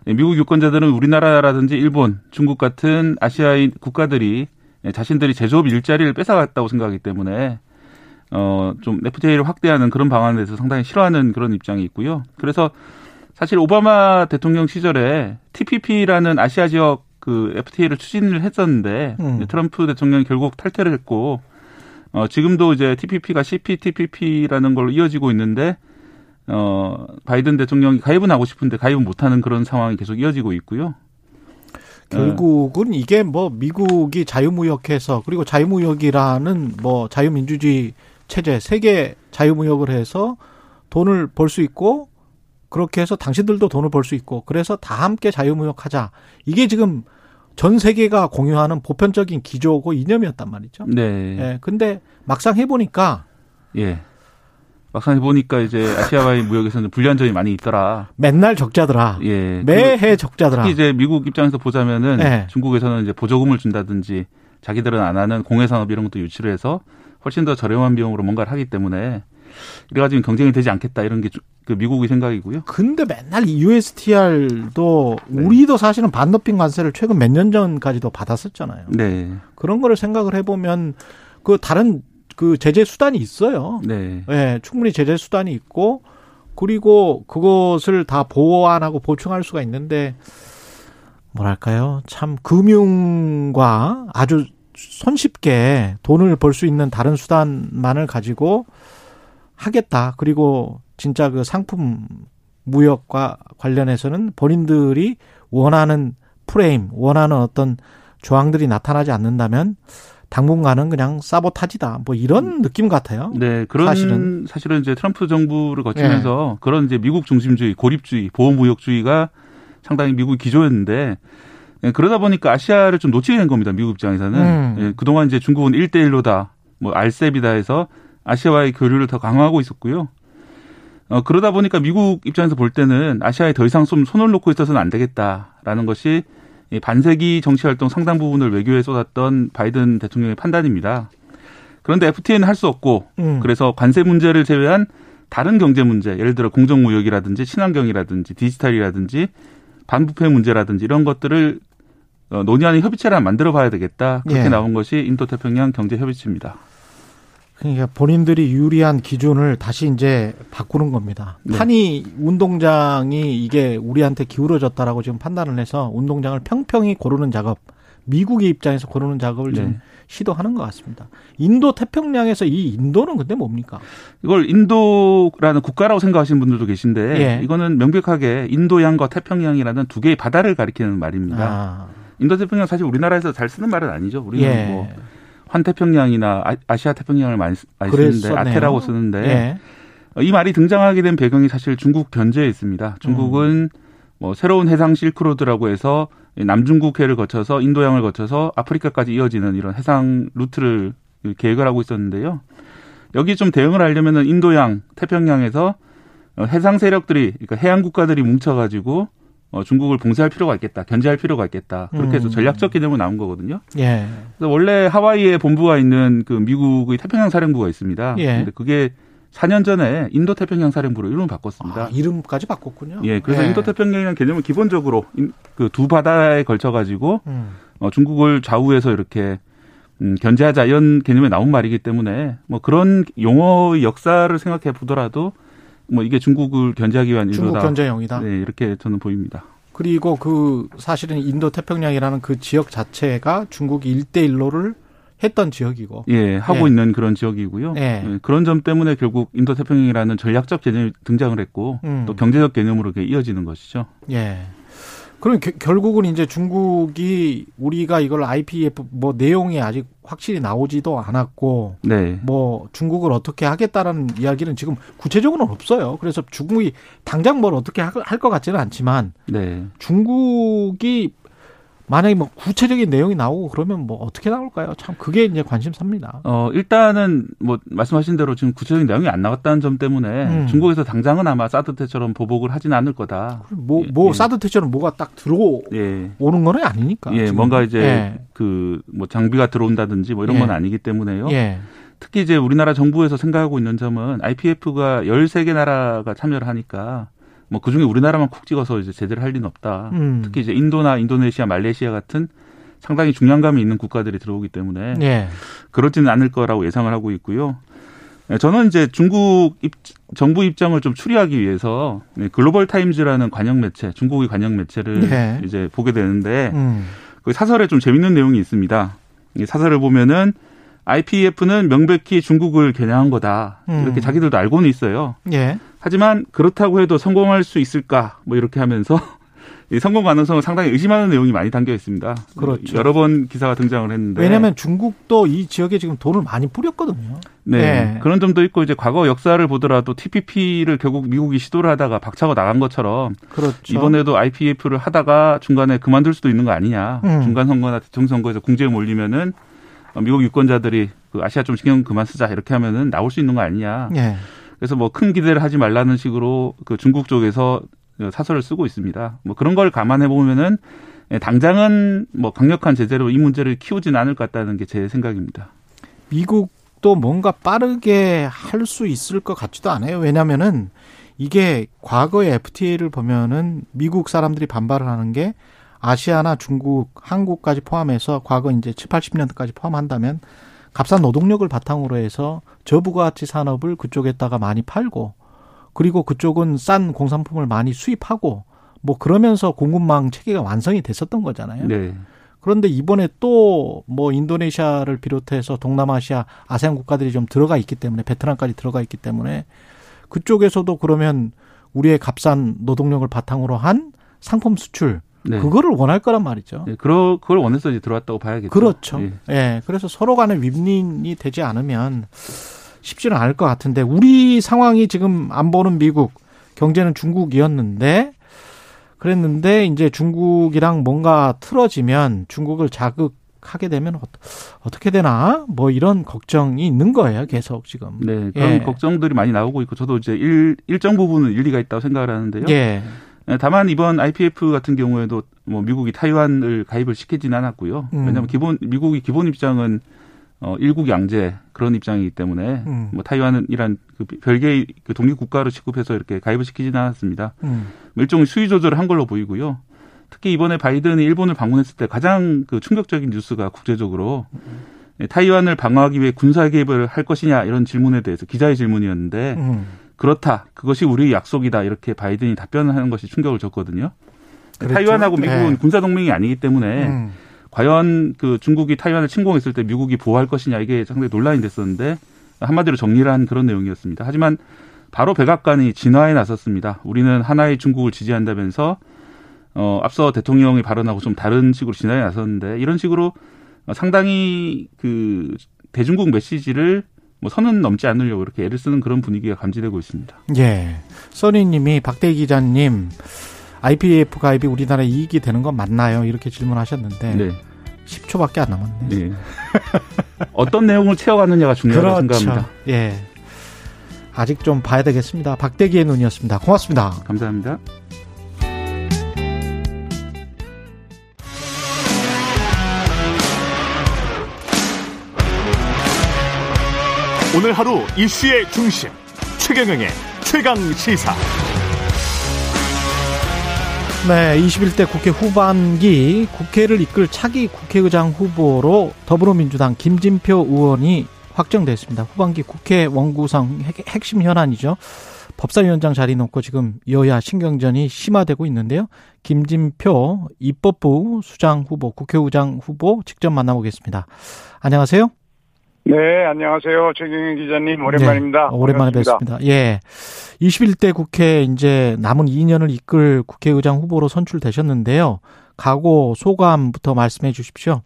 예, 미국 유권자들은 우리나라라든지 일본, 중국 같은 아시아의 국가들이 예, 자신들이 제조업 일자리를 뺏어갔다고 생각하기 때문에 어, 좀 FTA를 확대하는 그런 방안에 대해서 상당히 싫어하는 그런 입장이 있고요. 그래서 사실 오바마 대통령 시절에 TPP라는 아시아 지역 그 FTA를 추진을 했었는데 음. 트럼프 대통령이 결국 탈퇴를 했고 어, 지금도 이제 TPP가 CPTPP라는 걸로 이어지고 있는데 어, 바이든 대통령이 가입은 하고 싶은데 가입은 못하는 그런 상황이 계속 이어지고 있고요. 결국은 이게 뭐 미국이 자유무역해서 그리고 자유무역이라는 뭐 자유민주주의 체제 세계 자유무역을 해서 돈을 벌 수 있고 그렇게 해서 당신들도 돈을 벌 수 있고 그래서 다 함께 자유무역하자 이게 지금 전 세계가 공유하는 보편적인 기조고 이념이었단 말이죠. 네. 예. 근데 막상 해보니까 예. 막상 해보니까 이제 아시아와의 무역에서는 불리한 점이 많이 있더라. 맨날 적자더라. 예. 매해 적자더라. 특히 이제 미국 입장에서 보자면은 네. 중국에서는 이제 보조금을 준다든지 자기들은 안 하는 공해산업 이런 것도 유치를 해서 훨씬 더 저렴한 비용으로 뭔가를 하기 때문에 이래가지고 경쟁이 되지 않겠다 이런 게 그 미국의 생각이고요. 근데 맨날 USTR도 네. 우리도 사실은 반도핑 관세를 최근 몇 년 전까지도 받았었잖아요. 네. 그런 거를 생각을 해보면 그 다른 그 제재 수단이 있어요. 네. 예, 충분히 제재 수단이 있고 그리고 그것을 다 보완하고 보충할 수가 있는데 뭐랄까요? 참 금융과 아주 손쉽게 돈을 벌 수 있는 다른 수단만을 가지고 하겠다. 그리고 진짜 그 상품 무역과 관련해서는 본인들이 원하는 프레임, 원하는 어떤 조항들이 나타나지 않는다면 당분간은 그냥 사보타지다. 뭐 이런 느낌 같아요. 네, 그런 사실은. 사실은, 이제 트럼프 정부를 거치면서 그런 이제 미국 중심주의, 고립주의, 보호무역주의가 상당히 미국의 기조였는데 예, 그러다 보니까 아시아를 좀 놓치게 된 겁니다. 미국 입장에서는 음. 예, 그동안 이제 중국은 1대1로다, 뭐 알셉이다 해서 아시아와의 교류를 더 강화하고 있었고요. 어, 그러다 보니까 미국 입장에서 볼 때는 아시아에 더 이상 좀 손을 놓고 있어서는 안 되겠다라는 것이 이 반세기 정치 활동 상당 부분을 외교에 쏟았던 바이든 대통령의 판단입니다. 그런데 FTA는 할 수 없고 음. 그래서 관세 문제를 제외한 다른 경제 문제, 예를 들어 공정무역이라든지 친환경이라든지 디지털이라든지 반부패 문제라든지 이런 것들을 어, 논의하는 협의체를 만들어 봐야 되겠다. 그렇게 예. 나온 것이 인도태평양 경제협의체입니다. 그러니까 본인들이 유리한 기준을 다시 이제 바꾸는 겁니다. 네. 판이 운동장이 이게 우리한테 기울어졌다라고 지금 판단을 해서 운동장을 평평히 고르는 작업, 미국의 입장에서 고르는 작업을 지금 네. 시도하는 것 같습니다. 인도 태평양에서 이 인도는 근데 뭡니까? 이걸 인도라는 국가라고 생각하시는 분들도 계신데 예. 이거는 명백하게 인도양과 태평양이라는 두 개의 바다를 가리키는 말입니다. 아, 인도태평양 사실 우리나라에서 잘 쓰는 말은 아니죠. 우리는 예. 뭐 환태평양이나 아- 아시아 태평양을 많이, 쓰는데. 아태라고 쓰는데 예. 어, 이 말이 등장하게 된 배경이 사실 중국 견제에 있습니다. 중국은 뭐 새로운 해상 실크로드라고 해서 이 남중국해를 거쳐서 인도양을 거쳐서 아프리카까지 이어지는 이런 해상 루트를 계획을 하고 있었는데요. 여기 좀 대응을 하려면은 인도양, 태평양에서 어, 해상 세력들이 그러니까 해양 국가들이 뭉쳐가지고 어, 중국을 봉쇄할 필요가 있겠다, 견제할 필요가 있겠다. 그렇게 해서 음. 전략적 개념으로 나온 거거든요. 예. 그래서 원래 하와이에 본부가 있는 그 미국의 태평양 사령부가 있습니다. 예. 근데 그게 4년 전에 인도 태평양 사령부로 이름을 바꿨습니다. 아, 이름까지 바꿨군요. 예, 그래서 인도 태평양이라는 개념은 기본적으로 그 두 바다에 걸쳐 가지고 음. 어, 중국을 좌우에서 이렇게 음, 견제하자 이런 개념에 나온 말이기 때문에 뭐 그런 용어의 역사를 생각해 보더라도 뭐 이게 중국을 견제하기 위한 중국 일로다. 견제용이다. 네, 이렇게 저는 보입니다. 그리고 그 사실은 인도 태평양이라는 그 지역 자체가 중국이 일대일로를 했던 지역이고. 예, 하고 예. 있는 그런 지역이고요. 예. 예, 그런 점 때문에 결국 인도 태평양이라는 전략적 개념이 등장을 했고 음. 또 경제적 개념으로 이어지는 것이죠. 예. 그럼 겨- 결국은 이제 중국이 우리가 이걸 IPF 뭐 내용이 아직 확실히 나오지도 않았고 네. 뭐 중국을 어떻게 하겠다라는 이야기는 지금 구체적으로는 없어요. 그래서 중국이 당장 뭘 어떻게 할 것 같지는 않지만 네. 중국이 만약에 뭐 구체적인 내용이 나오고 그러면 뭐 어떻게 나올까요? 참 그게 이제 관심사입니다. 어, 일단은 뭐 말씀하신 대로 지금 구체적인 내용이 안 나왔다는 점 때문에 음. 중국에서 당장은 아마 사드 때처럼 보복을 하지는 않을 거다. 뭐, 예, 뭐 예. 사드 태처럼 뭐가 딱 들어오는 예. 거는 아니니까. 예, 지금. 뭔가 이제 예. 그뭐 장비가 들어온다든지 뭐 이런 예. 건 아니기 때문에요. 예. 특히 이제 우리나라 정부에서 생각하고 있는 점은 IPF가 13개 나라가 참여를 하니까 뭐 그중에 우리나라만 콕 찍어서 이제 제대로 할 리는 없다. 음. 특히 이제 인도나 인도네시아, 말레이시아 같은 상당히 중량감이 있는 국가들이 들어오기 때문에 예. 그렇지는 않을 거라고 예상을 하고 있고요. 네, 저는 이제 중국 입, 정부 입장을 좀 추리하기 위해서 네, 글로벌 타임즈라는 관영 매체, 중국의 관영 매체를 네. 이제 보게 되는데 음. 그 사설에 좀 재밌는 내용이 있습니다. 이 사설을 보면은 IPF는 명백히 중국을 겨냥한 거다. 음. 이렇게 자기들도 알고는 있어요. 예. 하지만 그렇다고 해도 성공할 수 있을까? 뭐 이렇게 하면서 이 성공 가능성을 상당히 의심하는 내용이 많이 담겨 있습니다. 그렇죠. 여러 번 기사가 등장을 했는데 왜냐하면 중국도 이 지역에 지금 돈을 많이 뿌렸거든요. 네. 네. 그런 점도 있고 이제 과거 역사를 보더라도 TPP를 결국 미국이 시도를 하다가 박차고 나간 것처럼 그렇죠. 이번에도 IPF를 하다가 중간에 그만둘 수도 있는 거 아니냐. 음. 중간 선거나 대통령 선거에서 궁지에 몰리면은 미국 유권자들이 그 아시아 좀 신경 그만 쓰자 이렇게 하면은 나올 수 있는 거 아니냐. 예. 그래서 뭐 큰 기대를 하지 말라는 식으로 그 중국 쪽에서 사설을 쓰고 있습니다. 뭐 그런 걸 감안해 보면은 당장은 뭐 강력한 제재로 이 문제를 키우지는 않을 것 같다는 게 제 생각입니다. 미국도 뭔가 빠르게 할 수 있을 것 같지도 않아요. 왜냐면은 이게 과거의 FTA를 보면은 미국 사람들이 반발을 하는 게 아시아나 중국, 한국까지 포함해서 과거 이제 7, 80년대까지 포함한다면 값싼 노동력을 바탕으로 해서 저부가가치 산업을 그쪽에다가 많이 팔고 그리고 그쪽은 싼 공산품을 많이 수입하고 뭐 그러면서 공급망 체계가 완성이 됐었던 거잖아요. 네. 그런데 이번에 또 뭐 인도네시아를 비롯해서 동남아시아 아세안 국가들이 좀 들어가 있기 때문에 베트남까지 들어가 있기 때문에 그쪽에서도 그러면 우리의 값싼 노동력을 바탕으로 한 상품 수출 네. 그거를 원할 거란 말이죠. 네, 그러, 그걸 원해서 이제 들어왔다고 봐야겠죠. 그렇죠. 예. 예. 그래서 서로 간에 윈윈이 되지 않으면 쉽지는 않을 것 같은데 우리 상황이 지금 안 보는 미국 경제는 중국이었는데 그랬는데 이제 중국이랑 뭔가 틀어지면 중국을 자극하게 되면 어- 어떻게 되나 뭐 이런 걱정이 있는 거예요 계속 지금. 네, 그런 예. 걱정들이 많이 나오고 있고 저도 이제 일, 일정 부분은 일리가 있다고 생각을 하는데요. 예. 네, 다만 이번 IPF 같은 경우에도 뭐 미국이 타이완을 가입을 시키지는 않았고요. 음. 왜냐하면 기본 미국이 기본 입장은 어 일국 양제 그런 입장이기 때문에 음. 뭐 타이완은 이란 그 별개의 그 독립 국가로 취급해서 이렇게 가입을 시키지는 않았습니다. 음. 일종의 수위 조절을 한 걸로 보이고요. 특히 이번에 바이든이 일본을 방문했을 때 가장 그 충격적인 뉴스가 국제적으로 예, 타이완을 방어하기 위해 군사 개입을 할 것이냐 이런 질문에 대해서 기자의 질문이었는데 음. 그렇다. 그것이 우리의 약속이다. 이렇게 바이든이 답변을 하는 것이 충격을 줬거든요. 그랬죠. 타이완하고 미국은 네. 군사 동맹이 아니기 때문에 음. 과연 그 중국이 타이완을 침공했을 때 미국이 보호할 것이냐 이게 상당히 논란이 됐었는데 한마디로 정리를 한 그런 내용이었습니다. 하지만 바로 백악관이 진화에 나섰습니다. 우리는 하나의 중국을 지지한다면서 어 앞서 대통령이 발언하고 좀 다른 식으로 진화에 나섰는데 이런 식으로 상당히 그 대중국 메시지를 뭐 선은 넘지 않으려고 이렇게 애를 쓰는 그런 분위기가 감지되고 있습니다. 예. 써니님이 박대기 기자님 IPF 가입이 우리나라 이익이 되는 건 맞나요? 이렇게 질문하셨는데 네. 10초밖에 안 남았네. 네. 어떤 내용을 채워가느냐가 중요하다고 생각합니다. 예. 아직 좀 봐야 되겠습니다. 박대기의 눈이었습니다. 고맙습니다. 감사합니다. 오늘 하루 이슈의 중심 최경영의 최강 시사. 네, 21대 국회 후반기 국회를 이끌 차기 국회의장 후보로 더불어민주당 김진표 의원이 확정됐습니다. 후반기 국회 원구성 핵, 심 현안이죠. 법사위원장 자리 놓고 지금 여야 신경전이 심화되고 있는데요. 김진표 입법부 수장 후보, 국회의장 후보 직접 만나보겠습니다. 안녕하세요. 네, 안녕하세요. 최경영 기자님 오랜만입니다. 네, 오랜만에 반갑습니다. 뵙습니다. 예. 21대 국회 이제 남은 2년을 이끌 국회의장 후보로 선출되셨는데요. 각오 소감부터 말씀해 주십시오.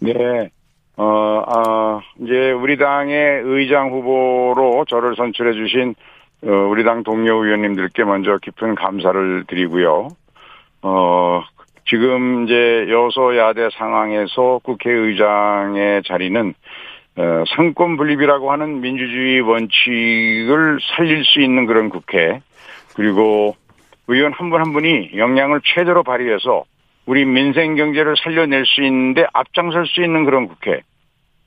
네. 어, 아, 이제 우리 당의 의장 후보로 저를 선출해 주신 어, 우리 당 동료 의원님들께 먼저 깊은 감사를 드리고요. 어, 지금 이제 여소야대 상황에서 국회의장의 자리는 어, 상권 분립이라고 하는 민주주의 원칙을 살릴 수 있는 그런 국회 그리고 의원 한분한 분이 역량을 최대로 발휘해서 우리 민생 경제를 살려낼 수 있는데 앞장설 수 있는 그런 국회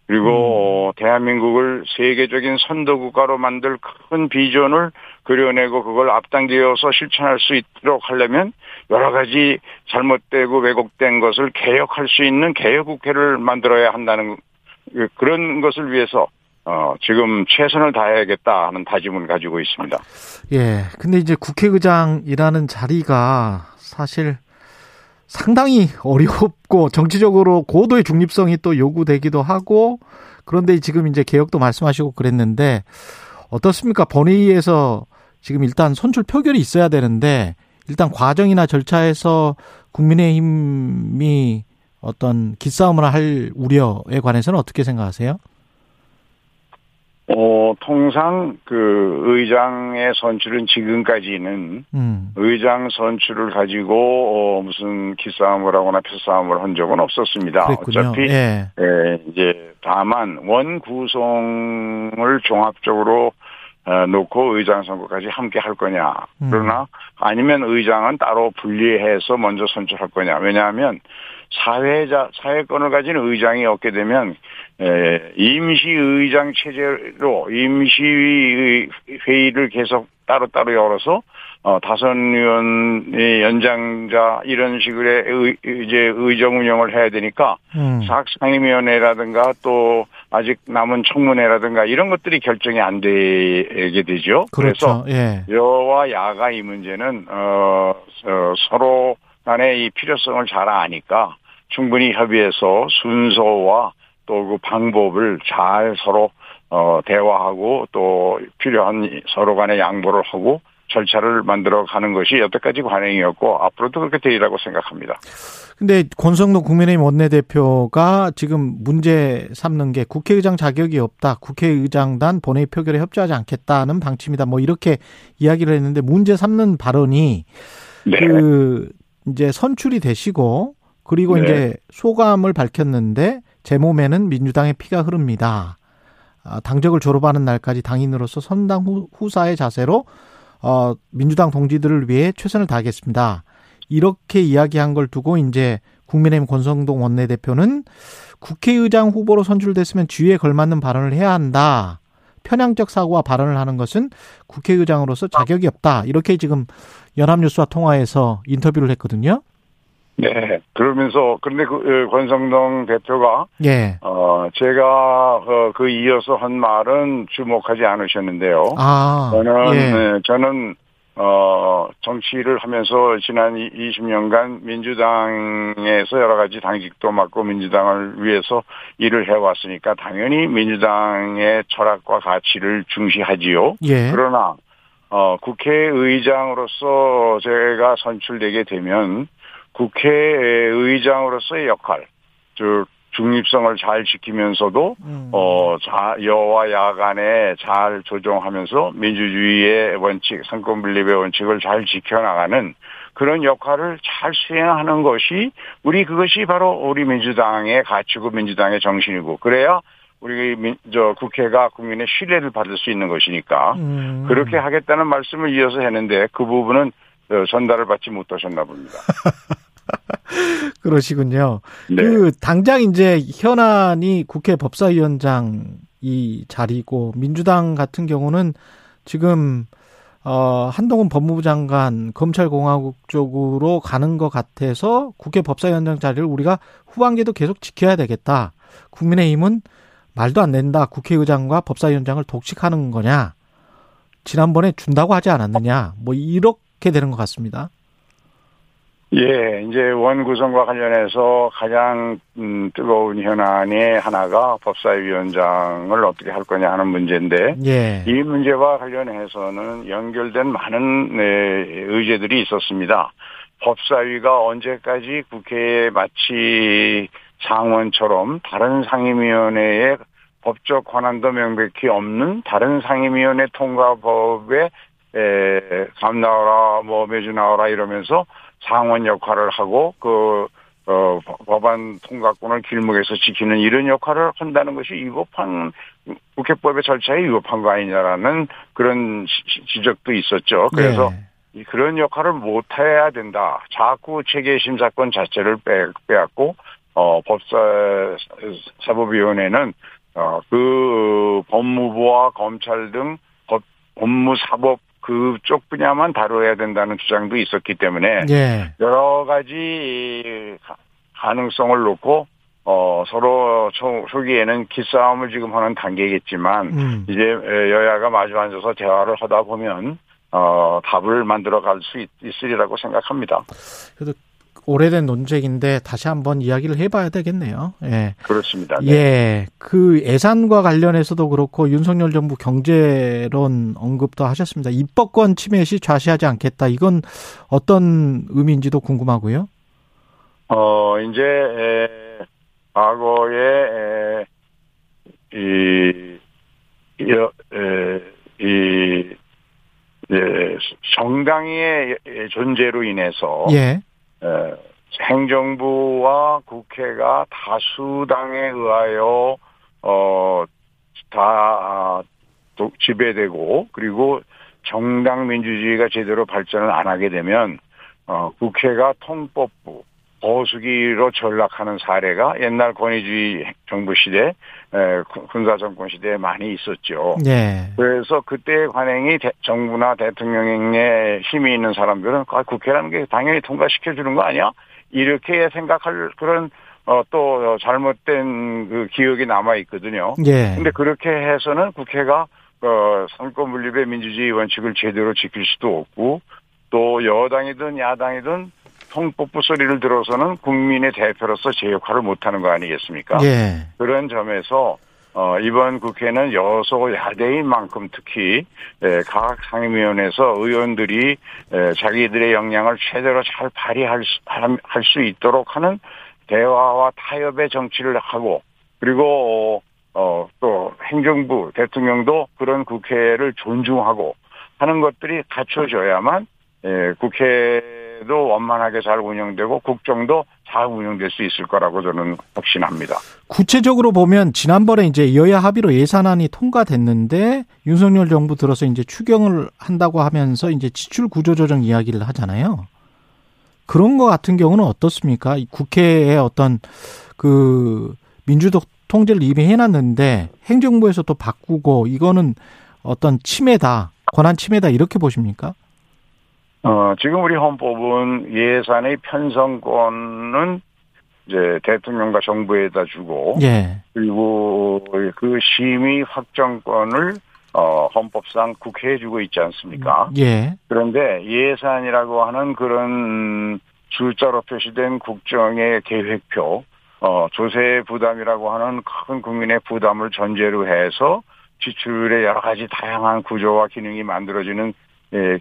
그리고 음. 대한민국을 세계적인 선도 국가로 만들 큰 비전을 그려내고 그걸 앞당겨서 실천할 수 있도록 하려면 여러 가지 잘못되고 왜곡된 것을 개혁할 수 있는 개혁 국회를 만들어야 한다는 그, 그런 것을 위해서 어, 지금 최선을 다해야겠다 하는 다짐을 가지고 있습니다. 예. 근데 이제 국회의장이라는 자리가 사실 상당히 어렵고 정치적으로 고도의 중립성이 또 요구되기도 하고 그런데 지금 이제 개혁도 말씀하시고 그랬는데 어떻습니까? 본회의에서 지금 일단 선출 표결이 있어야 되는데 일단 과정이나 절차에서 국민의힘이 어떤 기싸움을 할 우려에 관해서는 어떻게 생각하세요? 어, 통상 그 의장의 선출은 지금까지는 음. 의장 선출을 가지고 어, 무슨 기싸움을 하거나 표싸움을 한 적은 없었습니다. 그랬군요. 어차피 예. 예, 이제 다만 원 구성을 종합적으로 어, 놓고 의장 선거까지 함께 할 거냐. 음. 그러나 아니면 의장은 따로 분리해서 먼저 선출할 거냐. 왜냐하면 사회자 사회권을 가진 의장이 없게 되면 에, 임시 의장 체제로 임시 회의를 계속 따로따로 열어서 어, 다선 의원의 연장자 이런 식의 의, 이제 의정 운영을 해야 되니까 음. 사학상임위원회라든가 또 아직 남은 청문회라든가 이런 것들이 결정이 안 되게 되죠. 그렇죠. 그래서 예. 여와 야가 이 문제는 어, 어 서로 간의 이 필요성을 잘 아니까 충분히 협의해서 순서와 또 그 방법을 잘 서로 어 대화하고 또 필요한 서로 간의 양보를 하고 절차를 만들어 가는 것이 여태까지 관행이었고 앞으로도 그렇게 되리라고 생각합니다. 근데 권성동 국민의힘 원내대표가 지금 문제 삼는 게 국회의장 자격이 없다. 국회의장단 본회의 표결에 협조하지 않겠다는 방침이다. 뭐 이렇게 이야기를 했는데 문제 삼는 발언이 네. 그 이제 선출이 되시고 그리고 네. 이제 소감을 밝혔는데 제 몸에는 민주당의 피가 흐릅니다. 아, 당적을 졸업하는 날까지 당인으로서 선당 후 사의 자세로 어, 민주당 동지들을 위해 최선을 다하겠습니다. 이렇게 이야기한 걸 두고 이제 국민의힘 권성동 원내대표는 국회의장 후보로 선출됐으면 주의에 걸맞는 발언을 해야 한다. 편향적 사고와 발언을 하는 것은 국회의장으로서 자격이 없다. 이렇게 지금 연합뉴스와 통화해서 인터뷰를 했거든요. 네. 그러면서 그런데 그 어, 권성동 대표가 예. 어 제가 어, 그 이어서 한 말은 주목하지 않으셨는데요. 아. 저는 예. 네, 저는 어 정치를 하면서 지난 20년간 민주당에서 여러 가지 당직도 맡고 민주당을 위해서 일을 해왔으니까 당연히 민주당의 철학과 가치를 중시하지요. 예. 그러나 어 국회의장으로서 제가 선출되게 되면 국회의장으로서의 역할, 즉 중립성을 잘 지키면서도 음. 어 자, 여와 야 간에 잘 조정하면서 민주주의의 원칙, 상권 분립의 원칙을 잘 지켜나가는 그런 역할을 잘 수행하는 것이 우리 그것이 바로 우리 민주당의 가치고 민주당의 정신이고 그래야 우리 민, 저 국회가 국민의 신뢰를 받을 수 있는 것이니까 음. 그렇게 하겠다는 말씀을 이어서 했는데 그 부분은 어, 전달을 받지 못하셨나 봅니다. 그러시군요. 네. 그 당장 이제 현안이 국회 법사위원장이 이 자리고 민주당 같은 경우는 지금 어 한동훈 법무부 장관 검찰공화국 쪽으로 가는 것 같아서 국회 법사위원장 자리를 우리가 후반기도 계속 지켜야 되겠다. 국민의힘은 말도 안 된다. 국회의장과 법사위원장을 독식하는 거냐? 지난번에 준다고 하지 않았느냐? 뭐 이렇게 되는 것 같습니다. 예, 이제 원 구성과 관련해서 가장 음, 뜨거운 현안의 하나가 법사위원장을 어떻게 할 거냐 하는 문제인데 예. 이 문제와 관련해서는 연결된 많은 네, 의제들이 있었습니다. 법사위가 언제까지 국회에 마치 상원처럼 다른 상임위원회에 법적 권한도 명백히 없는 다른 상임위원회 통과법에 에, 감 나와라, 뭐 매주 나와라 이러면서 상원 역할을 하고 그 어, 법안 통과권을 길목에서 지키는 이런 역할을 한다는 것이 위법한 국회법의 절차에 위법한 거 아니냐라는 그런 지적도 있었죠. 그래서 예. 그런 역할을 못 해야 된다. 자꾸 체계 심사권 자체를 빼, 빼앗고 어 법사 사법위원회는 어 그 법무부와 검찰 등 법, 법무사법 그쪽 분야만 다뤄야 된다는 주장도 있었기 때문에 예. 여러 가지 가능성을 놓고 어 서로 초, 초기에는 기싸움을 지금 하는 단계겠지만 음. 이제 여야가 마주 앉아서 대화를 하다 보면 어 답을 만들어 갈 수 있으리라고 생각합니다. 오래된 논쟁인데 다시 한번 이야기를 해봐야 되겠네요. 예. 그렇습니다. 네. 예. 그 예산과 관련해서도 그렇고 윤석열 정부 경제론 언급도 하셨습니다. 입법권 침해 시 좌시하지 않겠다. 이건 어떤 의미인지도 궁금하고요. 어, 이제, 에, 과거에, 에, 이, 이, 에, 이, 예, 정당의 존재로 인해서, 예. 에, 행정부와 국회가 다수당에 의하여, 어, 다, 아, 또 지배되고, 그리고 정당 민주주의가 제대로 발전을 안 하게 되면, 어, 국회가 통법부, 보수기로 전락하는 사례가 옛날 권위주의 정부 시대, 에, 군사 정권 시대에 많이 있었죠. 예. 그래서 그때의 관행이 대- 정부나 대통령에 힘이 있는 사람들은 아, 국회라는 게 당연히 통과시켜 주는 거 아니야? 이렇게 생각할 그런 어, 또 잘못된 그 기억이 남아 있거든요. 예. 근데 그렇게 해서는 국회가 어, 상권 분립의 민주주의 원칙을 제대로 지킬 수도 없고 또 여당이든 야당이든 통법부 소리를 들어서는 국민의 대표로서 제 역할을 못하는 거 아니겠습니까? 예. 그런 점에서 어, 이번 국회는 여소 야대인 만큼 특히 에, 각 상임위원회에서 의원들이 에, 자기들의 역량을 최대로 잘 발휘할 수, 할 수 있도록 하는 대화와 타협의 정치를 하고 그리고 어, 또 행정부 대통령도 그런 국회를 존중하고 하는 것들이 갖춰져야만 에, 국회 도 원만하게 잘 운영되고 국정도 잘 운영될 수 있을 거라고 저는 확신합니다. 구체적으로 보면 지난번에 이제 여야 합의로 예산안이 통과됐는데 윤석열 정부 들어서 이제 추경을 한다고 하면서 이제 지출 구조 조정 이야기를 하잖아요. 그런 거 같은 경우는 어떻습니까? 이 국회의 어떤 그 민주적 통제를 이미 해놨는데 행정부에서 또 바꾸고 이거는 어떤 침해다, 권한 침해다 이렇게 보십니까? 어, 지금 우리 헌법은 예산의 편성권은 이제 대통령과 정부에다 주고 예, 그리고 그 심의 확정권을 어, 헌법상 국회에 주고 있지 않습니까? 예, 그런데 예산이라고 하는 그런 숫자로 표시된 국정의 계획표, 어, 조세 부담이라고 하는 큰 국민의 부담을 전제로 해서 지출의 여러 가지 다양한 구조와 기능이 만들어지는 예,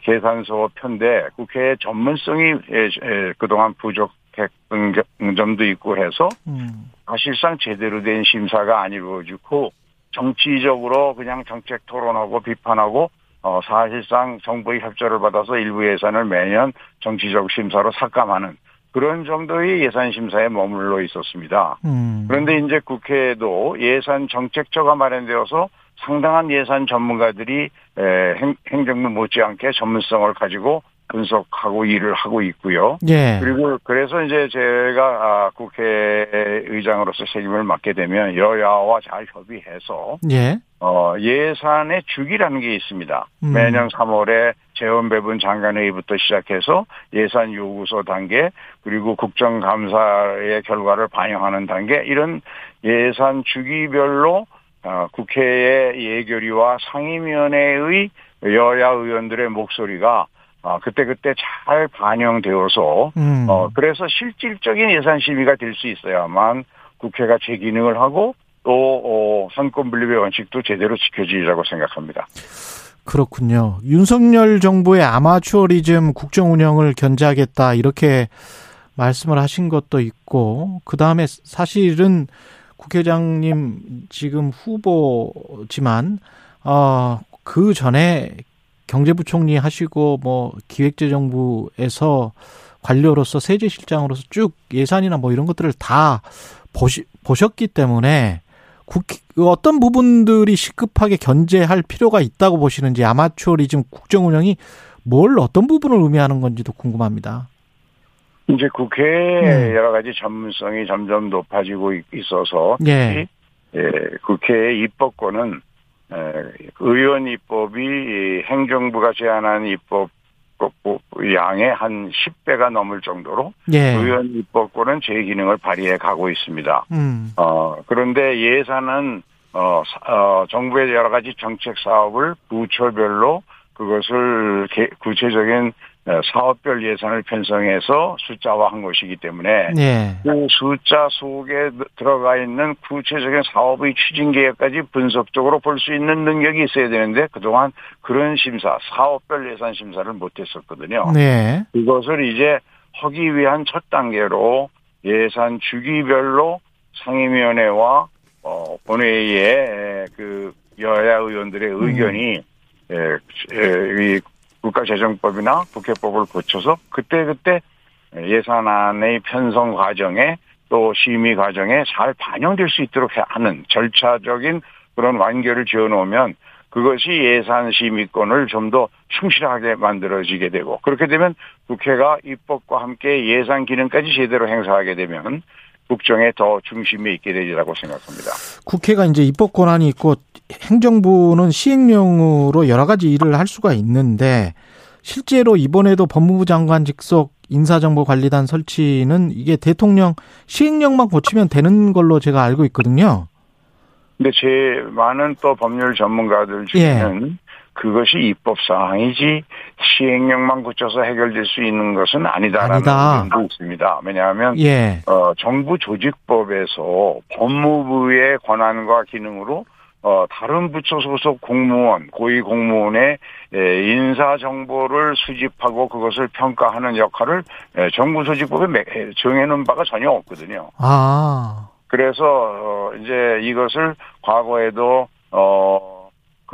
계산서 편데 국회의 전문성이 예, 예, 그동안 부족했던 점도 있고 해서 음, 사실상 제대로 된 심사가 안 이루어지고 정치적으로 그냥 정책 토론하고 비판하고 어, 사실상 정부의 협조를 받아서 일부 예산을 매년 정치적 심사로 삭감하는 그런 정도의 예산 심사에 머물러 있었습니다. 음, 그런데 이제 국회에도 예산 정책처가 마련되어서 상당한 예산 전문가들이 행, 행정부 못지않게 전문성을 가지고 분석하고 일을 하고 있고요. 예. 그리고 그래서 이제 제가 아, 국회의장으로서 책임을 맡게 되면 여야와 잘 협의해서 예. 어, 예산의 주기라는 게 있습니다. 음. 매년 3월에 재원 배분 장관회의부터 시작해서 예산 요구서 단계 그리고 국정감사의 결과를 반영하는 단계 이런 예산 주기별로 어, 국회의 예결위와 상임위원회의 여야 의원들의 목소리가 어, 그때그때 잘 반영되어서 음. 어, 그래서 실질적인 예산 심의가 될 수 있어야만 국회가 제 기능을 하고 또 어, 상권 분립의 원칙도 제대로 지켜지리라고 생각합니다. 그렇군요. 윤석열 정부의 아마추어리즘 국정 운영을 견제하겠다 이렇게 말씀을 하신 것도 있고 그 다음에 사실은 국회장님 지금 후보지만 어 그 전에 경제부총리 하시고 뭐 기획재정부에서 관료로서 세제실장으로서 쭉 예산이나 뭐 이런 것들을 다 보시, 보셨기 때문에 국회, 어떤 부분들이 시급하게 견제할 필요가 있다고 보시는지 아마추어리즘 국정 운영이 뭘 어떤 부분을 의미하는 건지도 궁금합니다. 이제 국회의 여러 가지 전문성이 점점 높아지고 있- 있어서 예. 예, 국회의 입법권은 에, 의원 입법이 이 행정부가 제안한 입법 양의 한 10배가 넘을 정도로 예. 의원 입법권은 제 기능을 발휘해 가고 있습니다. 음. 어, 그런데 예산은 어, 사- 어, 정부의 여러 가지 정책 사업을 부처별로 그것을 개- 구체적인 어, 사업별 예산을 편성해서 숫자화한 것이기 때문에 예. 그 숫자 속에 들어가 있는 구체적인 사업의 추진 계획까지 분석적으로 볼 수 있는 능력이 있어야 되는데 그동안 그런 심사, 사업별 예산 심사를 못했었거든요. 네. 그것을 이제 하기 위한 첫 단계로 예산 주기별로 상임위원회와 어, 본회의에 그 여야 의원들의 의견이 에, 에, 이 국가재정법이나 국회법을 거쳐서 그때그때 예산안의 편성 과정에 또 심의 과정에 잘 반영될 수 있도록 하는 절차적인 그런 완결을 지어놓으면 그것이 예산 심의권을 좀 더 충실하게 만들어지게 되고 그렇게 되면 국회가 입법과 함께 예산 기능까지 제대로 행사하게 되면 국정에 더 중심에 있게 되리라고 생각합니다. 국회가 이제 입법 권한이 있고 행정부는 시행령으로 여러 가지 일을 할 수가 있는데 실제로 이번에도 법무부 장관 직속 인사정보관리단 설치는 이게 대통령 시행령만 고치면 되는 걸로 제가 알고 있거든요. 근데 제 많은 또 법률 전문가들 중에는 그것이 입법 사항이지 시행령만 고쳐서 해결될 수 있는 것은 아니다라는 아니다. 의견도 있습니다. 왜냐하면 예. 어, 정부 조직법에서 법무부의 권한과 기능으로 어, 다른 부처 소속 공무원, 고위 공무원의 에, 인사 정보를 수집하고 그것을 평가하는 역할을 에, 정부 조직법에 정해놓은 바가 전혀 없거든요. 아. 그래서 어, 이제 이것을 과거에도 어,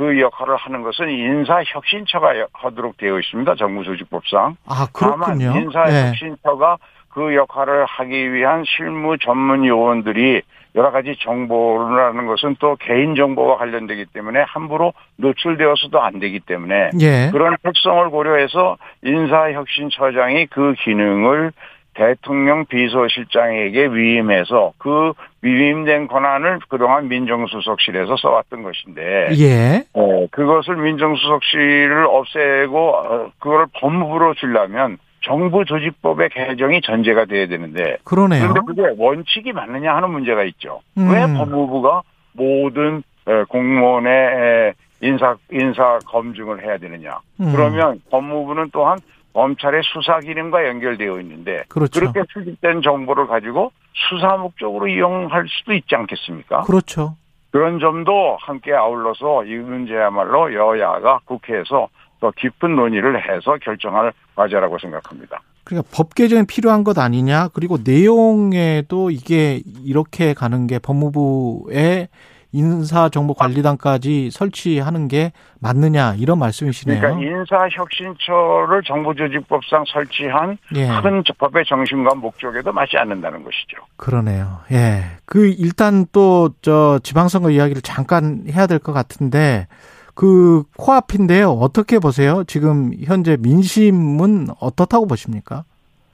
그 역할을 하는 것은 인사혁신처가 여- 하도록 되어 있습니다. 정부 조직법상. 아, 다만 그렇군요. 예. 인사혁신처가 그 역할을 하기 위한 실무 전문 요원들이 여러 가지 정보라는 것은 또 개인 정보와 관련되기 때문에 함부로 노출되어서도 안 되기 때문에 예. 그런 특성을 고려해서 인사혁신처장이 그 기능을 대통령 비서실장에게 위임해서 그 위임된 권한을 그동안 민정수석실에서 써왔던 것인데 예. 어, 그것을 민정수석실을 없애고 어, 그걸 법무부로 주려면 정부 조직법의 개정이 전제가 돼야 되는데 그러네요. 그런데 그게 원칙이 맞느냐 하는 문제가 있죠. 음. 왜 법무부가 모든 에, 공무원의 에, 인사 인사 검증을 해야 되느냐? 음. 그러면 법무부는 또한 검찰의 수사 기능과 연결되어 있는데 그렇죠. 렇게 수집된 정보를 가지고 수사 목적으로 이용할 수도 있지 않겠습니까? 그렇죠. 그런 점도 함께 아울러서 이 문제야말로 여야가 국회에서 더 깊은 논의를 해서 결정할 과제라고 생각합니다. 그러니까 법 개정이 필요한 것 아니냐. 그리고 내용에도 이게 이렇게 가는 게 법무부의 인사정보관리단까지 설치하는 게 맞느냐 이런 말씀이시네요. 그러니까 인사혁신처를 정부조직법상 설치한 예. 큰 법의 정신과 목적에도 맞지 않는다는 것이죠. 그러네요. 예. 그 일단 또 저 지방선거 이야기를 잠깐 해야 될 것 같은데 그 코앞인데요. 어떻게 보세요? 지금 현재 민심은 어떻다고 보십니까?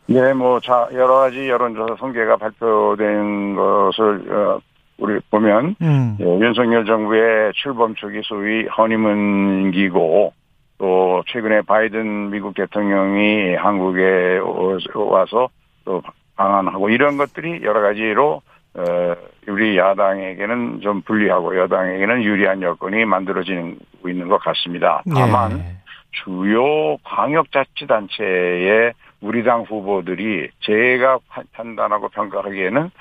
네, 뭐, 자, 여러 가지 여론조사 통계가 발표된 것을, 어, 우리 보면, 음. 예, 윤석열 정부의 출범 초기 소위 허니문기고, 또, 최근에 바이든 미국 대통령이 한국에 와서 또 방한하고 이런 것들이 여러 가지로, 어, 우리 야당에게는 좀 불리하고 여당에게는 유리한 여건이 만들어지고 있는 것 같습니다. 다만, 예. 주요 광역자치단체의 우리 당 후보들이 제가 판단하고 평가하기에는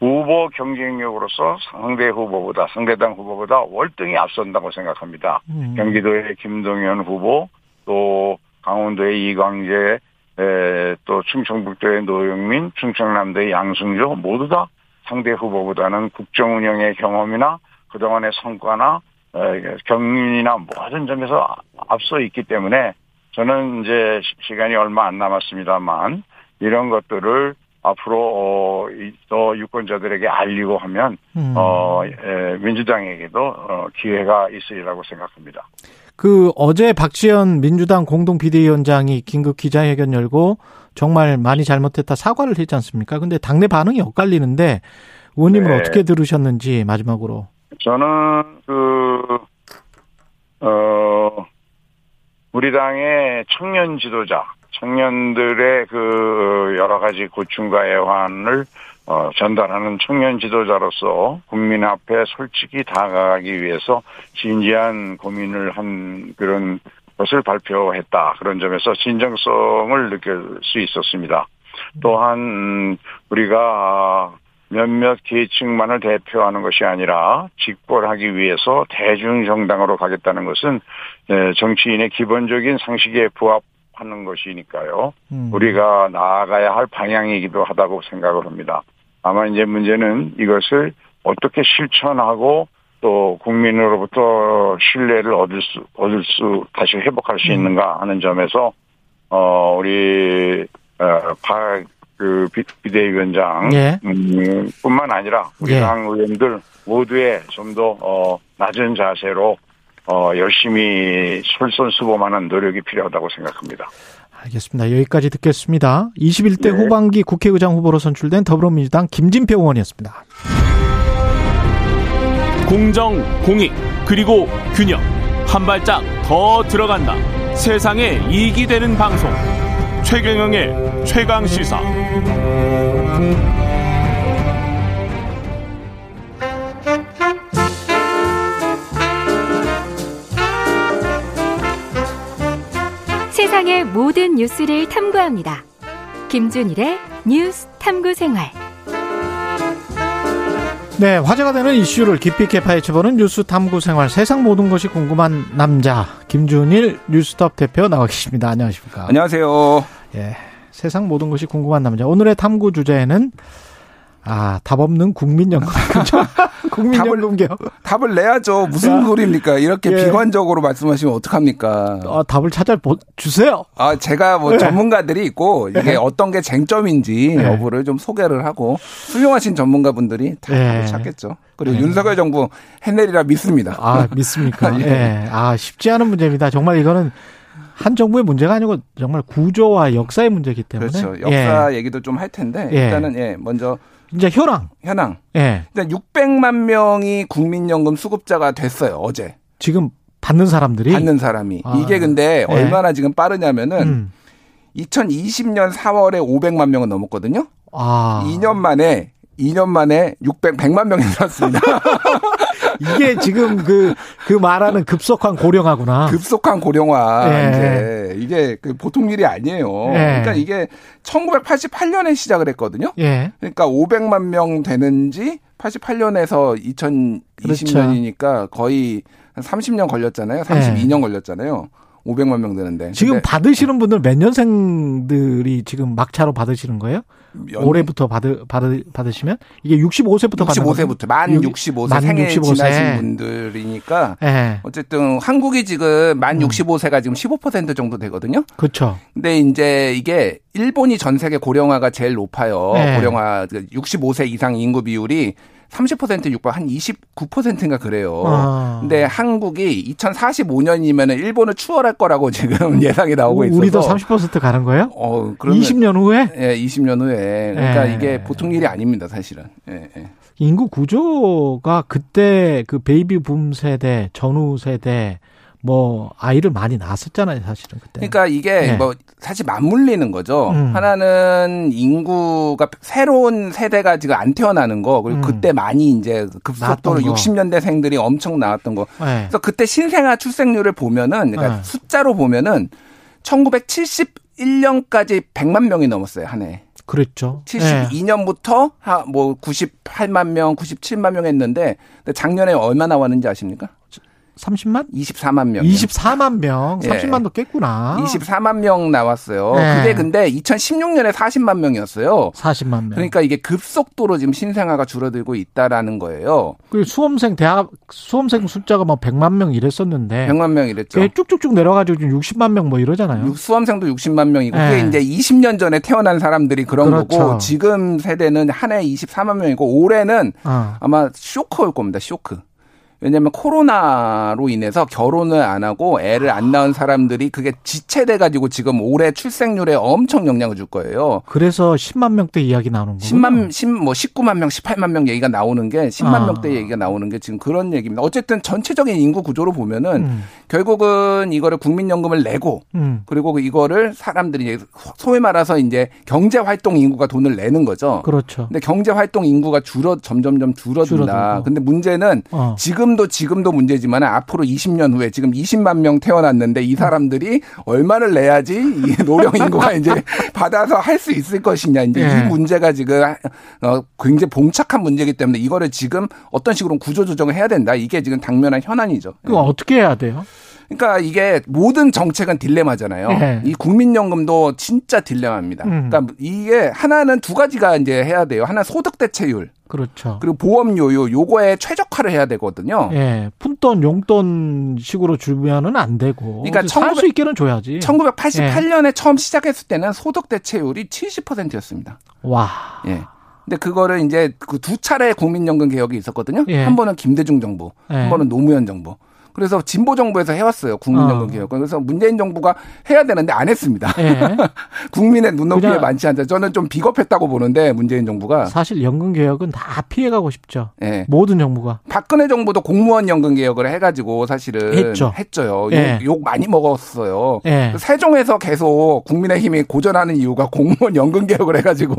후보 경쟁력으로서 상대 후보보다 상대당 후보보다 월등히 앞선다고 생각합니다. 음. 경기도의 김동연 후보, 또 강원도의 이광재, 에, 또 충청북도의 노영민, 충청남도의 양승조 모두 다 상대 후보보다는 국정 운영의 경험이나 그동안의 성과나 에, 경륜이나 모든 점에서 앞서 있기 때문에 저는 이제 시- 시간이 얼마 안 남았습니다만 이런 것들을 앞으로 어, 유권자들에게 알리고 하면 음. 어, 에, 민주당에게도 어, 기회가 있으리라고 생각합니다. 그 어제 박지원 민주당 공동 비대위원장이 긴급 기자회견 열고 정말 많이 잘못했다 사과를 했지 않습니까? 근데 당내 반응이 엇갈리는데 의원님은 네. 어떻게 들으셨는지 마지막으로. 저는 그, 어, 우리 당의 청년 지도자, 청년들의 그 여러 가지 고충과 애환을 어, 전달하는 청년 지도자로서 국민 앞에 솔직히 다가가기 위해서 진지한 고민을 한 그런 것을 발표했다. 그런 점에서 진정성을 느낄 수 있었습니다. 또한 음, 우리가 몇몇 계층만을 대표하는 것이 아니라 직벌하기 위해서 대중정당으로 가겠다는 것은 에, 정치인의 기본적인 상식에 부합 하는 것이니까요. 음. 우리가 나아가야 할 방향이기도 하다고 생각을 합니다. 다만 이제 문제는 이것을 어떻게 실천하고 또 국민으로부터 신뢰를 얻을 수 얻을 수 다시 회복할 수 있는가 하는 점에서 어 우리 어 박 그 비대위원장 예. 음, 뿐만 아니라 우리 예. 당 의원들 모두의 좀 더 어, 낮은 자세로 어, 열심히 솔선수범하는 노력이 필요하다고 생각합니다. 알겠습니다. 여기까지 듣겠습니다. 21대 네. 후반기 국회의장 후보로 선출된 더불어민주당 김진표 의원이었습니다. 공정, 공익, 그리고 균형. 한 발짝 더 들어간다. 세상에 이익이 되는 방송. 최경영의 최강 시사. 세상의 모든 뉴스를 탐구합니다. 김준일의 뉴스 탐구 생활. 네, 화제가 되는 이슈를 깊이 있게 파헤쳐보는 뉴스 탐구 생활 세상 모든 것이 궁금한 남자 김준일 뉴스톱 대표 나와 계십니다. 안녕하십니까? 안녕하세요. 예, 세상 모든 것이 궁금한 남자. 오늘의 탐구 주제는 아, 답 없는 국민연금. 그죠? 국민연금개요. 답을 내야죠. 무슨 야. 소리입니까? 이렇게 예. 비관적으로 말씀하시면 어떡합니까? 아, 답을 찾아 보- 주세요. 아, 제가 뭐 예. 전문가들이 있고 이게 어떤 게 쟁점인지 예. 여부를 좀 소개를 하고 훌륭하신 전문가분들이 다 예. 답을 찾겠죠. 그리고 윤석열 정부 해내리라 믿습니다. 아, 믿습니까? 예. 예. 아, 쉽지 않은 문제입니다. 정말 이거는 한 정부의 문제가 아니고 정말 구조와 역사의 문제이기 때문에. 그렇죠. 역사 예. 얘기도 좀 할 텐데 예. 일단은 예, 먼저 이제 현황. 현황. 예. 일단 600만 명이 국민연금 수급자가 됐어요. 어제 지금 받는 사람들이 받는 사람이. 아. 이게 근데 예. 얼마나 지금 빠르냐면은 음. 2020년 4월에 500만 명은 넘었거든요. 아. 2년 만에 2년 만에 600 100만 명이 늘었습니다. 이게 지금 그, 그 말하는 급속한 고령화구나. 급속한 고령화 예. 이제 이게 그 보통 일이 아니에요. 예. 그러니까 이게 1988년에 시작을 했거든요. 예. 그러니까 500만 명 되는지 88년에서 2020년이니까 거의 한 30년 걸렸잖아요. 32년 걸렸잖아요. 500만 명 되는데. 네. 지금 받으시는 분들 몇 년생들이 지금 막차로 받으시는 거예요? 연- 올해부터 받으, 받으, 받으시면? 이게 65세부터 받는 65세부터 만 육- 65세 만 생애 65세. 지나신 분들이니까 예. 어쨌든 한국이 지금 만 음. 65세가 지금 15% 정도 되거든요. 그렇죠. 근데 이제 이게 일본이 전 세계 고령화가 제일 높아요. 네. 고령화 65세 이상 인구 비율이 30% 육박 한 29%인가 그래요. 아. 근데 한국이 2045년이면 일본을 추월할 거라고 지금 예상이 나오고 있어서 우리도 30% 가는 거예요? 어, 그러면 20년 후에? 예, 20년 후에. 그러니까 예. 이게 보통 일이 아닙니다, 사실은. 예, 예. 인구 구조가 그때 그 베이비 붐 세대, 전후 세대 뭐 아이를 많이 낳았었잖아요, 사실은 그때. 그러니까 이게 네. 뭐 사실 맞물리는 거죠. 음. 하나는 인구가 새로운 세대가 지금 안 태어나는 거 그리고 음. 그때 많이 이제 급속도로 60년대생들이 엄청 나왔던 거. 네. 그래서 그때 신생아 출생률을 보면은 그러니까 네. 숫자로 보면은 1971년까지 100만 명이 넘었어요, 한 해. 그랬죠. 72년부터 뭐 98만 명, 97만 명 했는데 작년에 얼마 나왔는지 아십니까? 30만? 24만 명. 24만 명. 30만도 예. 깼구나. 24만 명 나왔어요. 예. 그게 근데 2016년에 40만 명이었어요. 40만 명. 그러니까 이게 급속도로 지금 신생아가 줄어들고 있다라는 거예요. 그 수험생 대학 수험생 숫자가 뭐 100만 명 이랬었는데 100만 명 이랬죠. 쭉쭉쭉 내려가지고 지금 60만 명 뭐 이러잖아요. 수험생도 60만 명이고 예. 그게 이제 20년 전에 태어난 사람들이 그런 그렇죠. 거고 지금 세대는 한 해 24만 명이고 올해는 어. 아마 쇼크 올 겁니다. 쇼크. 왜냐하면 코로나로 인해서 결혼을 안 하고 애를 안 낳은 사람들이 그게 지체돼 가지고 지금 올해 출생률에 엄청 영향을 줄 거예요. 그래서 10만 명대 이야기 나오는 거예요. 10만 10, 뭐 19만 명, 18만 명 얘기가 나오는 게 10만 아. 명대 얘기가 나오는 게 지금 그런 얘기입니다. 어쨌든 전체적인 인구 구조로 보면은 음. 결국은 이거를 국민연금을 내고 음. 그리고 이거를 사람들이 소위 말해서 이제 경제 활동 인구가 돈을 내는 거죠. 그렇죠. 근데 경제 활동 인구가 줄어 점점점 줄어든다. 줄어들고. 근데 문제는 어. 지금 지금도 지금도 문제지만 앞으로 20년 후에 지금 20만 명 태어났는데 이 사람들이 얼마를 내야지 이 노령 인구가 이제 받아서 할 수 있을 것이냐 이제 네. 이 문제가 지금 어 굉장히 봉착한 문제이기 때문에 이거를 지금 어떤 식으로 구조 조정을 해야 된다 이게 지금 당면한 현안이죠. 그 어떻게 해야 돼요? 그러니까 이게 모든 정책은 딜레마잖아요. 네. 이 국민연금도 진짜 딜레마입니다. 음. 그러니까 이게 하나는 두 가지가 이제 해야 돼요. 하나 소득 대체율. 그렇죠. 그리고 보험료요, 요거에 최적화를 해야 되거든요. 예. 푼돈, 용돈 식으로 주면은 안 되고. 그러니까 살수 있게는 줘야지. 1988년에 예. 처음 시작했을 때는 소득 대체율이 70%였습니다. 와. 예. 근데 그거를 이제 그 두 차례 국민연금 개혁이 있었거든요. 예. 한 번은 김대중 정부, 예. 한 번은 노무현 정부. 그래서 진보 정부에서 해왔어요 국민연금 어. 개혁. 그래서 문재인 정부가 해야 되는데 안 했습니다. 예. 국민의 눈높이에 많지 않다. 저는 좀 비겁했다고 보는데 문재인 정부가 사실 연금 개혁은 다 피해가고 싶죠. 예. 모든 정부가. 박근혜 정부도 공무원 연금 개혁을 해가지고 사실은 했죠. 했죠. 예. 욕, 욕, 많이 먹었어요. 예. 세종에서 계속 국민의힘이 고전하는 이유가 공무원 연금 개혁을 해가지고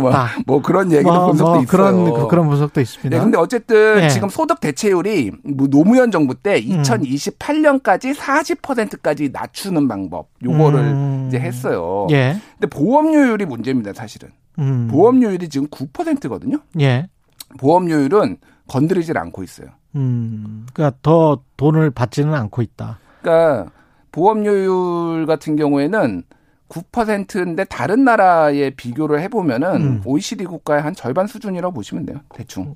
뭐, 뭐, 그런 얘기도 뭐, 분석도 뭐 있어요. 그런 그 런 분석도 있습니다. 네, 근데 어쨌든 예. 지금 소득 대체율이 뭐 노무현 정부 때 2028년까지 40%까지 낮추는 방법 요거를 음. 이제 했어요. 예. 근데 보험료율이 문제입니다, 사실은. 음. 보험료율이 지금 9%거든요. 예. 보험료율은 건드리질 않고 있어요. 음. 그러니까 더 돈을 받지는 않고 있다. 그러니까 보험료율 같은 경우에는 9%인데 다른 나라에 비교를 해보면은 음. OECD 국가의 한 절반 수준이라고 보시면 돼요. 대충.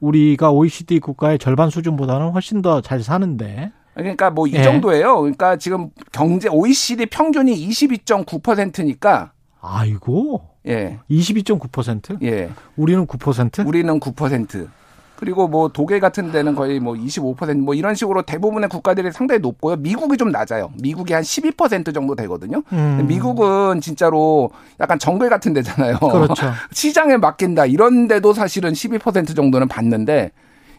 우리가 OECD 국가의 절반 수준보다는 훨씬 더 잘 사는데. 그러니까 뭐이 예. 정도예요. 그러니까 지금 경제 OECD 평균이 22.9%니까. 아이고. 예. 22.9%? 예. 우리는 9%? 우리는 9%. 그리고 뭐 독일 같은 데는 거의 뭐 25%뭐 이런 식으로 대부분의 국가들이 상당히 높고요. 미국이 좀 낮아요. 미국이 한 12% 정도 되거든요. 음. 미국은 진짜로 약간 정글 같은 데잖아요. 그렇죠. 시장에 맡긴다 이런데도 사실은 12% 정도는 받는데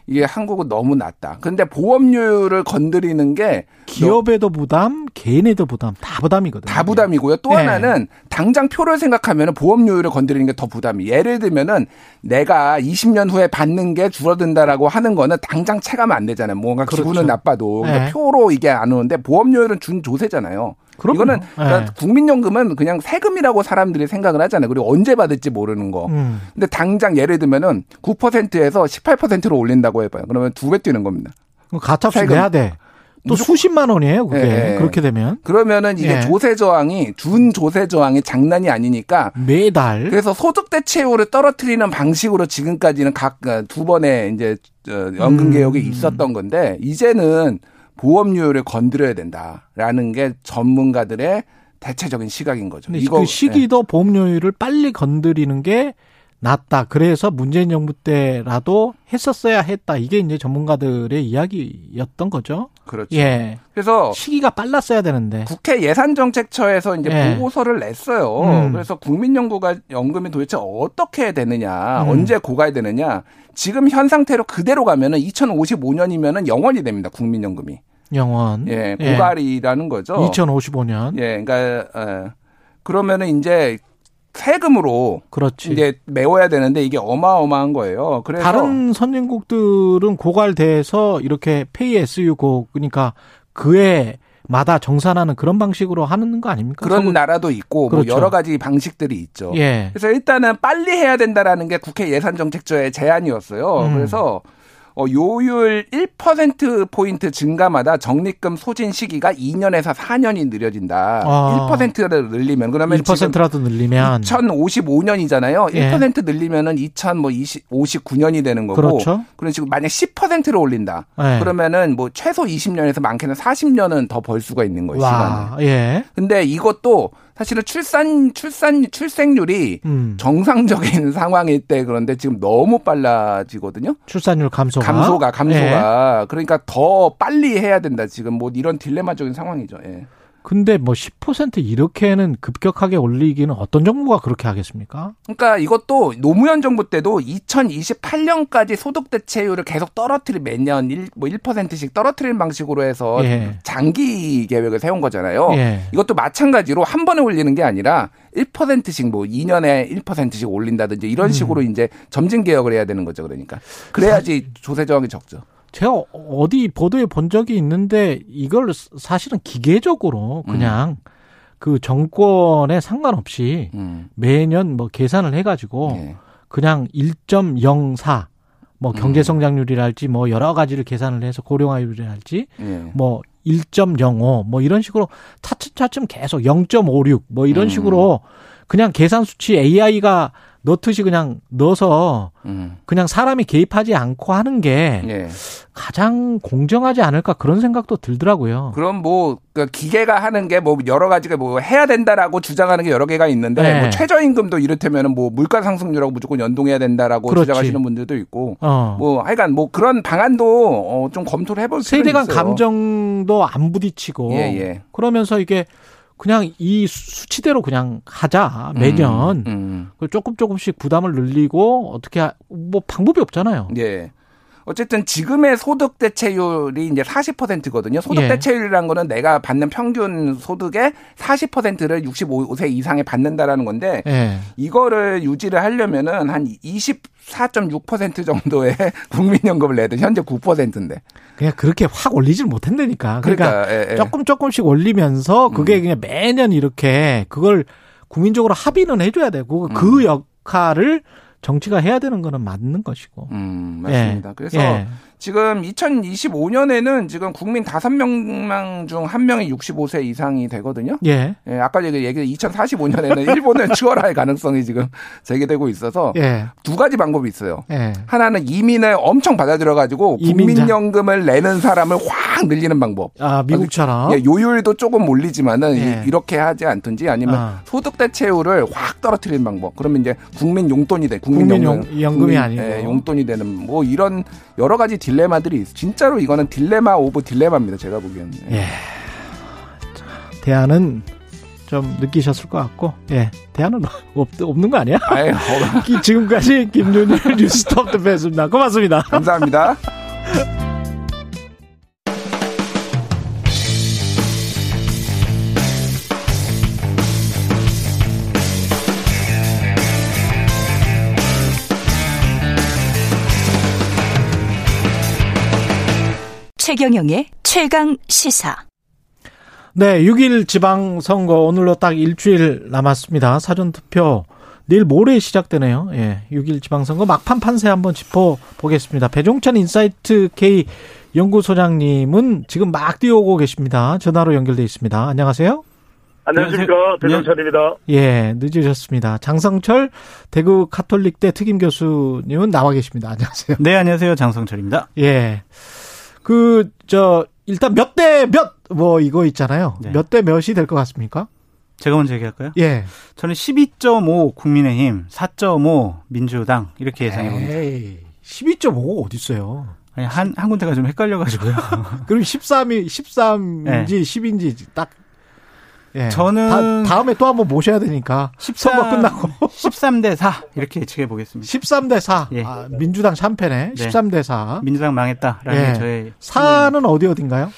이게 한국은 너무 낮다. 근데 보험료를 건드리는 게 기업에도 부담, 개인에도 부담, 다 부담이거든요. 다 부담이고요. 또 네. 하나는 당장 표를 생각하면 보험료율을 건드리는 게 더 부담이. 예를 들면은 내가 20년 후에 받는 게 줄어든다라고 하는 거는 당장 체감은 안 되잖아요. 뭔가 그렇죠. 기분은 나빠도 그러니까 네. 표로 이게 안 오는데 보험료율은 준 조세잖아요. 그럼요. 이거는 그러니까 네. 국민연금은 그냥 세금이라고 사람들이 생각을 하잖아요. 그리고 언제 받을지 모르는 거. 음. 근데 당장 예를 들면은 9%에서 18%로 올린다고 해봐요. 그러면 두 배 뛰는 겁니다. 가차없이 내야 돼. 또 수십만 원이에요, 그게. 네. 그렇게 되면. 그러면은 이게 네. 조세 저항이 준 조세 저항이 장난이 아니니까 매달 그래서 소득 대체율을 떨어뜨리는 방식으로 지금까지는 각 두 번의 이제 연금 개혁이 음. 있었던 건데 이제는 보험료를 건드려야 된다라는 게 전문가들의 대체적인 시각인 거죠. 이거 그 시기도 네. 보험료율을 빨리 건드리는 게 낮다. 그래서 문재인 정부 때라도 했었어야 했다. 이게 이제 전문가들의 이야기였던 거죠. 그렇죠. 예. 그래서 시기가 빨랐어야 되는데. 국회 예산정책처에서 이제 예. 보고서를 냈어요. 음. 그래서 국민연구가 연금이 도대체 어떻게 되느냐, 음. 언제 고갈 되느냐. 지금 현 상태로 그대로 가면은 2055년이면은 영원이 됩니다. 국민연금이. 영원. 예, 고갈이라는 거죠. 2055년. 예, 그러니까 예. 그러면은 이제 세금으로 그렇지. 이제 메워야 되는데 이게 어마어마한 거예요. 그래서 다른 선진국들은 고갈돼서 이렇게 페이 SU고 그러니까 그에 마다 정산하는 그런 방식으로 하는 거 아닙니까? 그런 서구- 나라도 있고 그렇죠. 뭐 여러 가지 방식들이 있죠. 예. 그래서 일단은 빨리 해야 된다라는 게 국회 예산 정책처의 제안이었어요. 음. 그래서 어, 요율 1%포인트 증가마다 적립금 소진 시기가 2년에서 4년이 느려진다. 아. 1%를 늘리면 그러면 지금 1%라도 늘리면 2055년이잖아요. 예. 1% 늘리면은 2059년이 되는 거고. 그렇죠. 그런 식으로 만약 10%를 올린다. 예. 그러면은 뭐 최소 20년에서 많게는 40년은 더 벌 수가 있는 거예요. 시간을. 와, 예. 근데 이것도 사실은 출산 출산 출생률이 음. 정상적인 상황일 때 그런데 지금 너무 빨라지거든요. 출산율 감소가 감소가 예. 감소가 그러니까 더 빨리 해야 된다. 지금 뭐 이런 딜레마적인 상황이죠. 예. 근데 뭐 10% 이렇게는 급격하게 올리기는 어떤 정부가 그렇게 하겠습니까? 그러니까 이것도 노무현 정부 때도 2028년까지 소득 대체율을 계속 떨어뜨리 매년 1, 뭐 1%씩 떨어뜨리는 방식으로 해서 예. 장기 계획을 세운 거잖아요. 예. 이것도 마찬가지로 한 번에 올리는 게 아니라 1%씩 뭐 2년에 1%씩 올린다든지 이런 식으로 이제 점진 개혁을 해야 되는 거죠. 그러니까 그래야지 조세 저항이 적죠. 제가 어디 보도에 본 적이 있는데 이걸 사실은 기계적으로 그냥 그 정권에 상관없이 음. 매년 뭐 계산을 해가지고 예. 그냥 1.04 뭐 경제 성장률이랄지 뭐 여러 가지를 계산을 해서 고령화율이랄지 예. 뭐1.05뭐 이런 식으로 차츰차츰 계속 0.56 뭐 이런 음. 식으로 그냥 계산 수치 AI가 넣듯이 그냥 넣어서 음. 그냥 사람이 개입하지 않고 하는 게 예. 가장 공정하지 않을까 그런 생각도 들더라고요. 그럼 뭐, 그 기계가 하는 게 뭐 여러 가지가 뭐 해야 된다라고 주장하는 게 여러 개가 있는데 네. 뭐 최저임금도 이를테면은 뭐 물가 상승률하고 무조건 연동해야 된다라고 그렇지. 주장하시는 분들도 있고 어. 뭐 하여간 뭐 그런 방안도 어, 좀 검토를 해볼 세대 간. 감정도 안 부딪히고 예, 예. 그러면서 이게 그냥 이 수- 수치대로 그냥 하자 매년 음, 음. 그 조금 조금씩 부담을 늘리고 어떻게 하- 뭐 방법이 없잖아요. 예. 어쨌든 지금의 소득 대체율이 이제 40%거든요. 소득 예. 대체율이라는 거는 내가 받는 평균 소득의 40%를 65세 이상에 받는다라는 건데 예. 이거를 유지를 하려면은 한 24.6% 정도의 국민연금을 돼. 현재 9%인데. 그냥 그렇게 확 올리질 못한다니까. 그러니까, 그러니까, 예, 예. 조금 조금씩 올리면서 그게 그냥 매년 이렇게 그걸 국민적으로 합의는 해줘야 되고 그 역할을 정치가 해야 되는 거는 맞는 것이고. 음, 맞습니다. 예. 그래서 예. 지금 2025년에는 지금 국민 5명 중 1명이 65세 이상이 되거든요. 예. 예, 아까 얘기 얘기 2045년에는 일본을 추월할 가능성이 지금 제기되고 있어서 예. 두 가지 방법이 있어요. 예. 하나는 이민을 엄청 받아들여 가지고. 국민연금을 내는 사람을 확 늘리는 방법. 아, 미국처럼. 예, 요율도 조금 올리지만은 예. 이- 이렇게 하지 않든지 아니면 아. 소득 대체율을 확 떨어뜨리는 방법. 그러면 이제 국민 용돈이 돼. 국민 국민 연금, 용- 연금이 아니고. 예, 용돈이 되는 뭐 이런 여러 가지 딜레마들이 있어. 진짜로 이거는 dilemma of dilemma입니다. 제가 보기에는. 예. 예. 대안은 좀 느끼셨을 것 같고, 예. 대안은 없, 없는 거 아니야? 아유, 지금까지 김준일 뉴스톱 뵙습니다. 고맙습니다. 감사합니다. 최경영의 최강 시사. 네, 6일 지방선거 오늘로 딱 일주일 남았습니다. 사전투표 내일 모레 시작되네요. 예, 6일 지방선거 막판 판세 한번 짚어보겠습니다. 배종찬 인사이트 K 연구소장님은 지금 막 뛰어오고 계십니다. 전화로 연결돼 있습니다. 안녕하세요. 안녕하십니까 배종찬입니다. 예, 늦으셨습니다. 장성철 대구 카톨릭대 특임 교수님은 나와 계십니다. 안녕하세요. 네, 안녕하세요. 장성철입니다. 예. 그, 저, 일단 몇 대 몇, 뭐, 이거 있잖아요. 네. 몇대 몇이 될 것 같습니까? 제가 먼저 얘기할까요? 예. 저는 12.5 국민의힘, 4.5 민주당 이렇게 예상해 봅니다. 12.5 어디 있어요? 아니 한, 한 군데가 좀 헷갈려가지고요. 그럼 13이 13인지 네. 10인지 딱. 예. 저는 다, 음에 또 한번 모셔야 되니까 13, 선거 끝나고 13대 4 이렇게 예측해 보겠습니다. 13대 4. 예. 아, 민주당 참패네. 네. 13대 4. 민주당 망했다라는 예. 게 저의 4는 어디 어딘가요?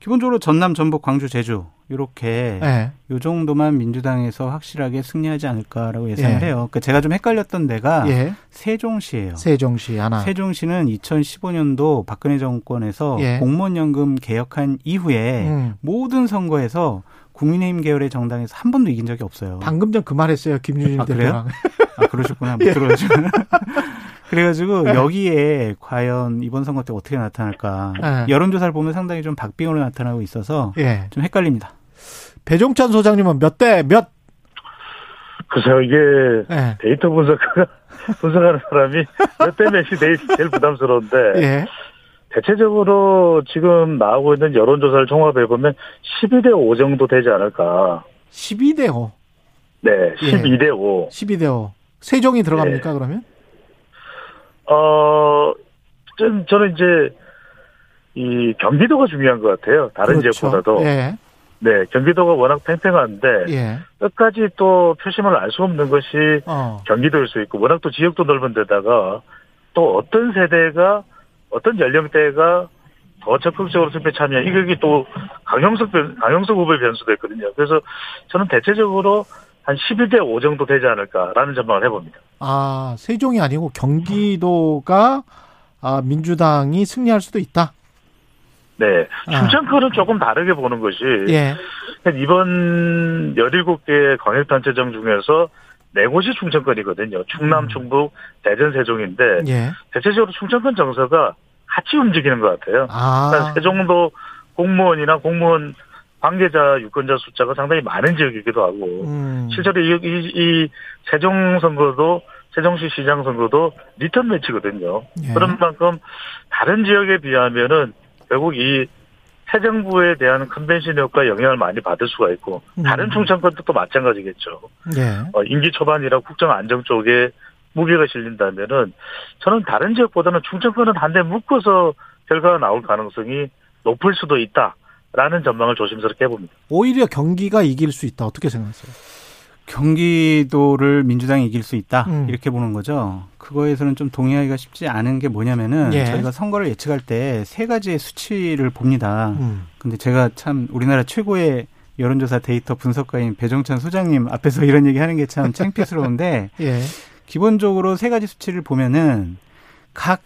기본적으로 전남, 전북, 광주, 제주 이렇게 네. 요 정도만 민주당에서 확실하게 승리하지 않을까라고 예상을 예. 해요. 그러니까 제가 좀 헷갈렸던 데가 예. 세종시예요. 세종시 하나. 세종시는 2015년도 박근혜 정권에서 예. 공무원연금 개혁한 이후에 음. 모든 선거에서 국민의힘 계열의 정당에서 한 번도 이긴 적이 없어요. 방금 전 그 말했어요, 김유진 아, 대표랑. 아 그러셨구나. 못 들어가지고. 그래가지고 네. 여기에 과연 이번 선거 때 어떻게 나타날까 네. 여론조사를 보면 상당히 좀 박빙으로 나타나고 있어서 네. 좀 헷갈립니다. 배종찬 소장님은 몇 대 몇? 글쎄요 이게 네. 데이터 분석가 분석하는 사람이 몇 대 몇이 제일, 제일 부담스러운데 예. 대체적으로 지금 나오고 있는 여론조사를 종합해 보면 12대 5 정도 되지 않을까. 12대 5. 네, 12대 5. 12대 5. 세종이 들어갑니까 그러면? 어, 좀 저는 이제 이 경기도가 중요한 것 같아요. 다른 그렇죠. 지역보다도. 예. 네, 경기도가 워낙 팽팽한데 예. 끝까지 또 표심을 알 수 없는 것이 어. 경기도일 수 있고 워낙 또 지역도 넓은 데다가 또 어떤 세대가 어떤 연령대가 더 적극적으로 투표에 참여 이게 또 강영석 변, 강영석 후보의 변수도 있거든요. 그래서 저는 대체적으로 한 11대 5 정도 되지 않을까라는 전망을 해봅니다. 아, 세종이 아니고 경기도가 아, 민주당이 승리할 수도 있다? 네. 충청권은 아. 조금 다르게 보는 것이 예. 이번 17개 광역단체장 중에서 네 곳이 충청권이거든요. 충남, 음. 충북, 대전, 세종인데 예. 대체적으로 충청권 정서가 같이 움직이는 것 같아요. 아. 그러니까 세종도 공무원이나 공무원 관계자 유권자 숫자가 상당히 많은 지역이기도 하고 음. 실제로 이, 이, 이 세종 선거도 세종시 시장 선거도 리턴 매치거든요. 예. 그런 만큼 다른 지역에 비하면은 결국 이 새 정부에 대한 컨벤션 효과 영향을 많이 받을 수가 있고 음. 다른 충청권도 또 마찬가지겠죠. 예. 어, 임기 초반이라 국정 안정 쪽에 무게가 실린다면은 저는 다른 지역보다는 충청권은 한데 묶어서 결과가 나올 가능성이 높을 수도 있다. 라는 전망을 조심스럽게 해봅니다. 오히려 경기가 이길 수 있다. 어떻게 생각하세요? 경기도를 민주당이 이길 수 있다. 음. 이렇게 보는 거죠. 그거에서는 좀 동의하기가 쉽지 않은 게 뭐냐면은 예. 저희가 선거를 예측할 때 세 가지의 수치를 봅니다. 음. 근데 제가 참 우리나라 최고의 여론조사 데이터 분석가인 배종찬 소장님 앞에서 이런 얘기 하는 게 참 창피스러운데 예. 기본적으로 세 가지 수치를 보면은 각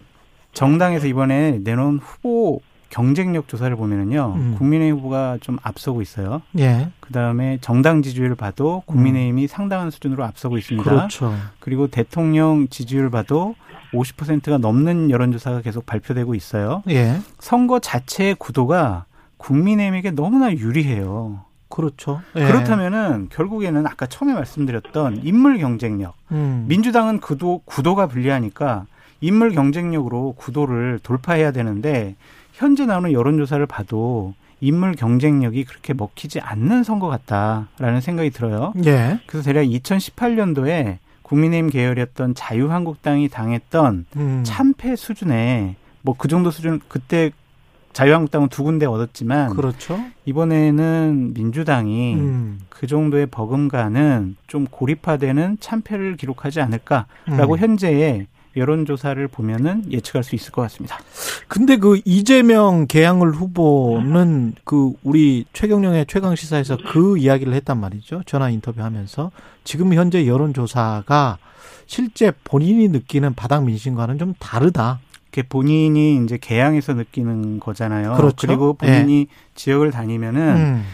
정당에서 이번에 내놓은 후보 경쟁력 조사를 보면은요, 음. 국민의힘 후보가 좀 앞서고 있어요. 예. 그 다음에 정당 지지율을 봐도 국민의힘이 음. 상당한 수준으로 앞서고 있습니다. 그렇죠. 그리고 대통령 지지율 봐도 50%가 넘는 여론조사가 계속 발표되고 있어요. 예. 선거 자체의 구도가 국민의힘에게 너무나 유리해요. 그렇죠. 예. 그렇다면은 결국에는 아까 처음에 말씀드렸던 인물 경쟁력. 음. 민주당은 구도 구도가 불리하니까 인물 경쟁력으로 구도를 돌파해야 되는데 현재 나오는 여론조사를 봐도 인물 경쟁력이 그렇게 먹히지 않는 선거 같다라는 생각이 들어요. 예. 그래서 대략 2018년도에 국민의힘 계열이었던 자유한국당이 당했던 음. 참패 수준에 뭐그 정도 수준 그때 자유한국당은 두 군데 얻었지만 그렇죠. 이번에는 민주당이 음. 그 정도의 버금가는 좀 고립화되는 참패를 기록하지 않을까라고 음. 현재의 여론조사를 보면은 예측할 수 있을 것 같습니다. 근데 그 이재명 개항을 후보는 그 우리 최경령의 최강 시사에서 그 이야기를 했단 말이죠. 전화 인터뷰하면서 지금 현재 여론조사가 실제 본인이 느끼는 바닥 민심과는 좀 다르다. 본인이 이제 개항에서 느끼는 거잖아요. 그렇죠. 그리고 본인이 네. 지역을 다니면은 음.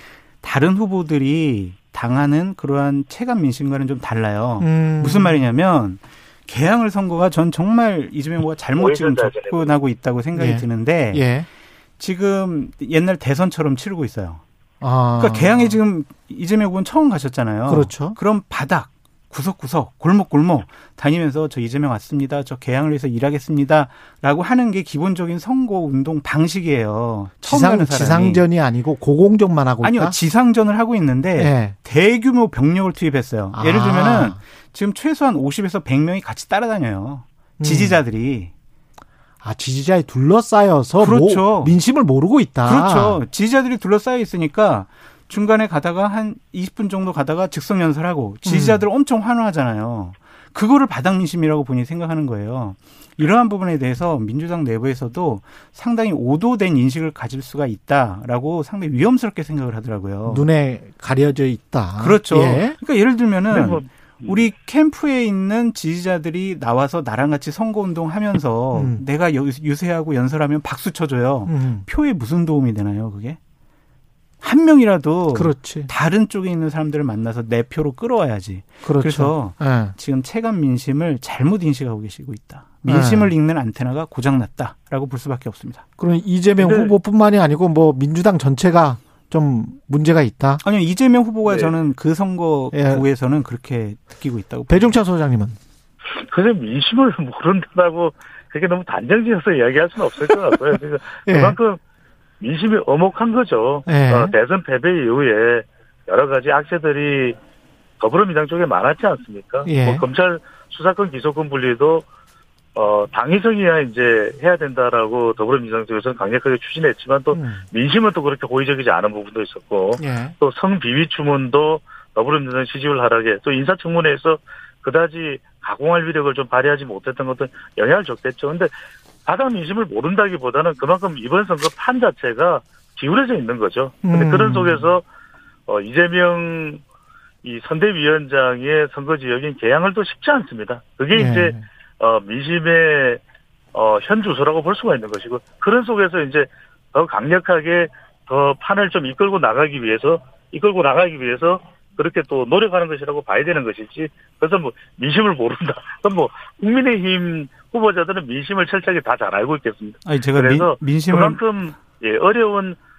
다른 후보들이 당하는 그러한 체감 민심과는 좀 달라요. 음. 무슨 말이냐면 개항을 선거가 전 정말 이재명 후보가 잘못 지금 접근하고 있다고 생각이 예. 드는데 예. 지금 옛날 대선처럼 치르고 있어요. 아. 그러니까 개항에 지금 이재명 후보는 처음 가셨잖아요. 그렇죠. 그럼 바닥 구석구석 골목골목 다니면서 저 이재명 왔습니다. 저 개항을 위해서 일하겠습니다라고 하는 게 기본적인 선거 운동 방식이에요. 지상 지상 전이 아니고 고공전만 하고 아니요. 있다? 지상전을 하고 있는데 네. 대규모 병력을 투입했어요. 아. 예를 들면은 지금 최소한 50에서 100명이 같이 따라다녀요. 음. 지지자들이 아 지지자에 둘러싸여서 그렇죠. 모, 민심을 모르고 있다. 그렇죠. 지지자들이 둘러싸여 있으니까 중간에 가다가 한 20분 정도 가다가 즉석 연설하고 지지자들 음. 엄청 환호하잖아요. 그거를 바닥 민심이라고 본인이 생각하는 거예요. 이러한 부분에 대해서 민주당 내부에서도 상당히 오도된 인식을 가질 수가 있다라고 상당히 위험스럽게 생각을 하더라고요. 눈에 가려져 있다. 그렇죠. 예. 그러니까 예를 들면은 네, 뭐, 우리 캠프에 있는 지지자들이 나와서 나랑 같이 선거운동 하면서 음. 내가 유세하고 연설하면 박수 쳐줘요. 음. 표에 무슨 도움이 되나요, 그게? 한 명이라도 그렇지. 다른 쪽에 있는 사람들을 만나서 내 표로 끌어와야지. 그렇죠. 그래서 네. 지금 체감 민심을 잘못 인식하고 계시고 있다. 민심을 네. 읽는 안테나가 고장났다라고 볼 수밖에 없습니다. 그럼 이재명 네. 후보뿐만이 아니고 뭐 민주당 전체가 좀 문제가 있다. 아니요 이재명 후보가 네. 저는 그 선거구에서는 예. 그렇게 느끼고 있다고. 배종찬 소장님은 그래 민심을 모른다고 그게 너무 단정지어서 이야기할 수는 없을 것 같고요. 예. 그만큼 민심이 어목한 거죠. 네. 어, 대선 패배 이후에 여러 가지 악재들이 더불어민주당 쪽에 많았지 않습니까? 예. 뭐 검찰 수사권 기소권 분리도 어, 당위성이야 이제 해야 된다라고 더불어민주당 쪽에서는 강력하게 추진했지만 또 음. 민심은 또 그렇게 호의적이지 않은 부분도 있었고 예. 또 성비위 추문도 더불어민주당 지지율 하락에 또 인사청문회에서 그다지 가공할 위력을 좀 발휘하지 못했던 것도 영향을 줬겠죠. 근데 바닥 민심을 모른다기보다는 그만큼 이번 선거 판 자체가 기울어져 있는 거죠. 근데 음. 그런 속에서 어 이재명 이 선대위원장의 선거 지역인 개항을 또 쉽지 않습니다. 그게 네. 이제 어 민심의 어 현 주소라고 볼 수가 있는 것이고 그런 속에서 이제 더 강력하게 더 판을 좀 이끌고 나가기 위해서 이끌고 나가기 위해서 그렇게 또 노력하는 것이라고 봐야 되는 것이지. 그래서 뭐 민심을 모른다. 그럼 뭐 국민의힘 후보자들은 민심을 철저하게 다 잘 알고 있겠습니다. 아니 제가 그래서 민, 심을 그만큼 예, 어려운 어,